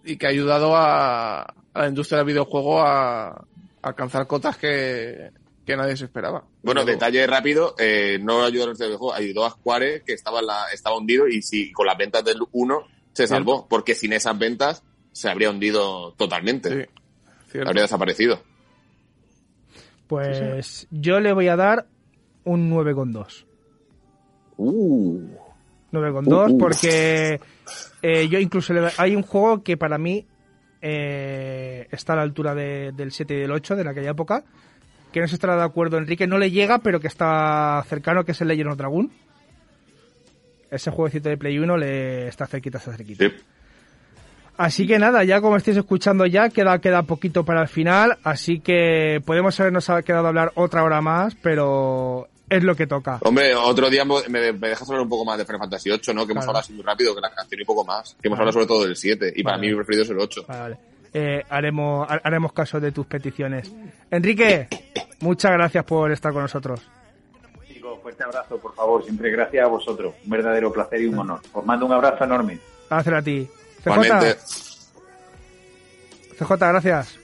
y que ha ayudado a, a la industria del videojuego a, a alcanzar cotas que, que nadie se esperaba. Bueno, detalle rápido, eh, no ayudó a nuestro juego, ayudó a Square, que estaba, en la, estaba hundido, y si con las ventas del 1 se salvó, porque sin esas ventas se habría hundido totalmente. Sí. Habría desaparecido. Pues yo le voy a dar un 9,2. Uh. 9,2 Uh, uh. porque eh, yo incluso le- hay un juego que para mí eh, está a la altura de- del 7 y del 8 de aquella época que no se estará de acuerdo Enrique no le llega pero que está cercano que es el Legend of Dragon ese jueguecito de Play 1 le está cerquita está cerquita Sí. Así que nada, ya como estáis escuchando ya, queda, queda poquito para el final, así que podemos habernos quedado a hablar otra hora más, pero es lo que toca. Hombre, otro día me, me dejas hablar un poco más de Final Fantasy 8, ¿no? Que hemos hablado así muy rápido, que la canción y poco más. Que hemos Vale. hablado sobre todo del 7. Y para mí mi preferido es el 8. Vale, vale. Eh, haremos, ha- haremos caso de tus peticiones. Enrique, muchas gracias por estar con nosotros. Chicos, fuerte abrazo, por favor. Siempre gracias a vosotros. Un verdadero placer y un honor. Os mando un abrazo enorme. Gracias a ti. Igualmente. CJ, CJ, gracias.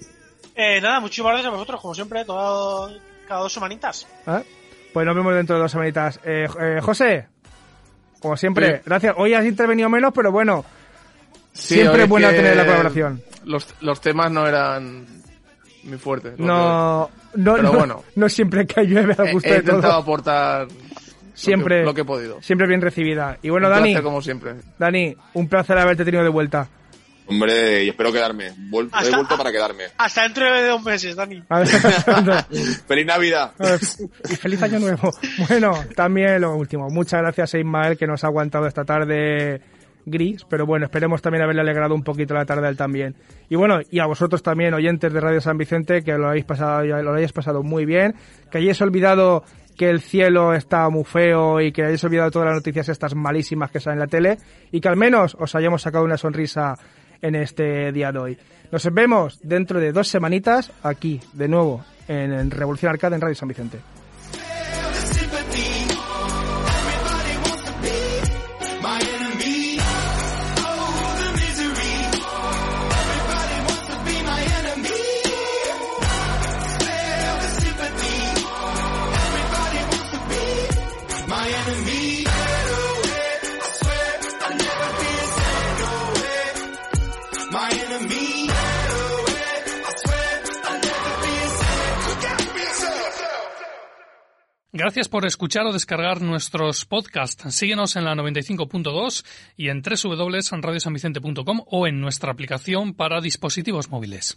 Eh, nada, muchísimas gracias a vosotros, como siempre, todo, cada dos semanitas. ¿Eh? Pues nos vemos dentro de dos semanitas. Eh, eh, José, como siempre, Sí. gracias. Hoy has intervenido menos, pero bueno, Sí, siempre es bueno tener la colaboración. Los, los temas no eran muy fuertes. No, no, Pero no, bueno. no siempre que llueve He, gusto he de intentado todo. aportar Siempre, lo que, lo que he podido. siempre bien recibida. Y bueno, Un Dani, placer como siempre. Dani, un placer haberte tenido de vuelta. Hombre, y espero quedarme. Vuel- he Hasta- vuelto para quedarme. Hasta dentro de dos meses, Dani. A ver, ¡Feliz Navidad! y feliz año nuevo. Bueno, también lo último. Muchas gracias a Ismael que nos ha aguantado esta tarde gris, pero bueno, esperemos también haberle alegrado un poquito la tarde a él también. Y bueno, y a vosotros también, oyentes de Radio San Vicente, que lo habéis pasado, lo hayáis pasado muy bien, que hayáis olvidado que el cielo está muy feo y que hayáis olvidado todas las noticias estas malísimas que salen en la tele y que al menos os hayamos sacado una sonrisa en este día de hoy. Nos vemos dentro de dos semanitas aquí, de nuevo, en, Revolución Arcade en Radio San Vicente. Gracias por escuchar o descargar nuestros podcasts. Síguenos en la 95.2 y en www.radiosanvicente.com o en nuestra aplicación para dispositivos móviles.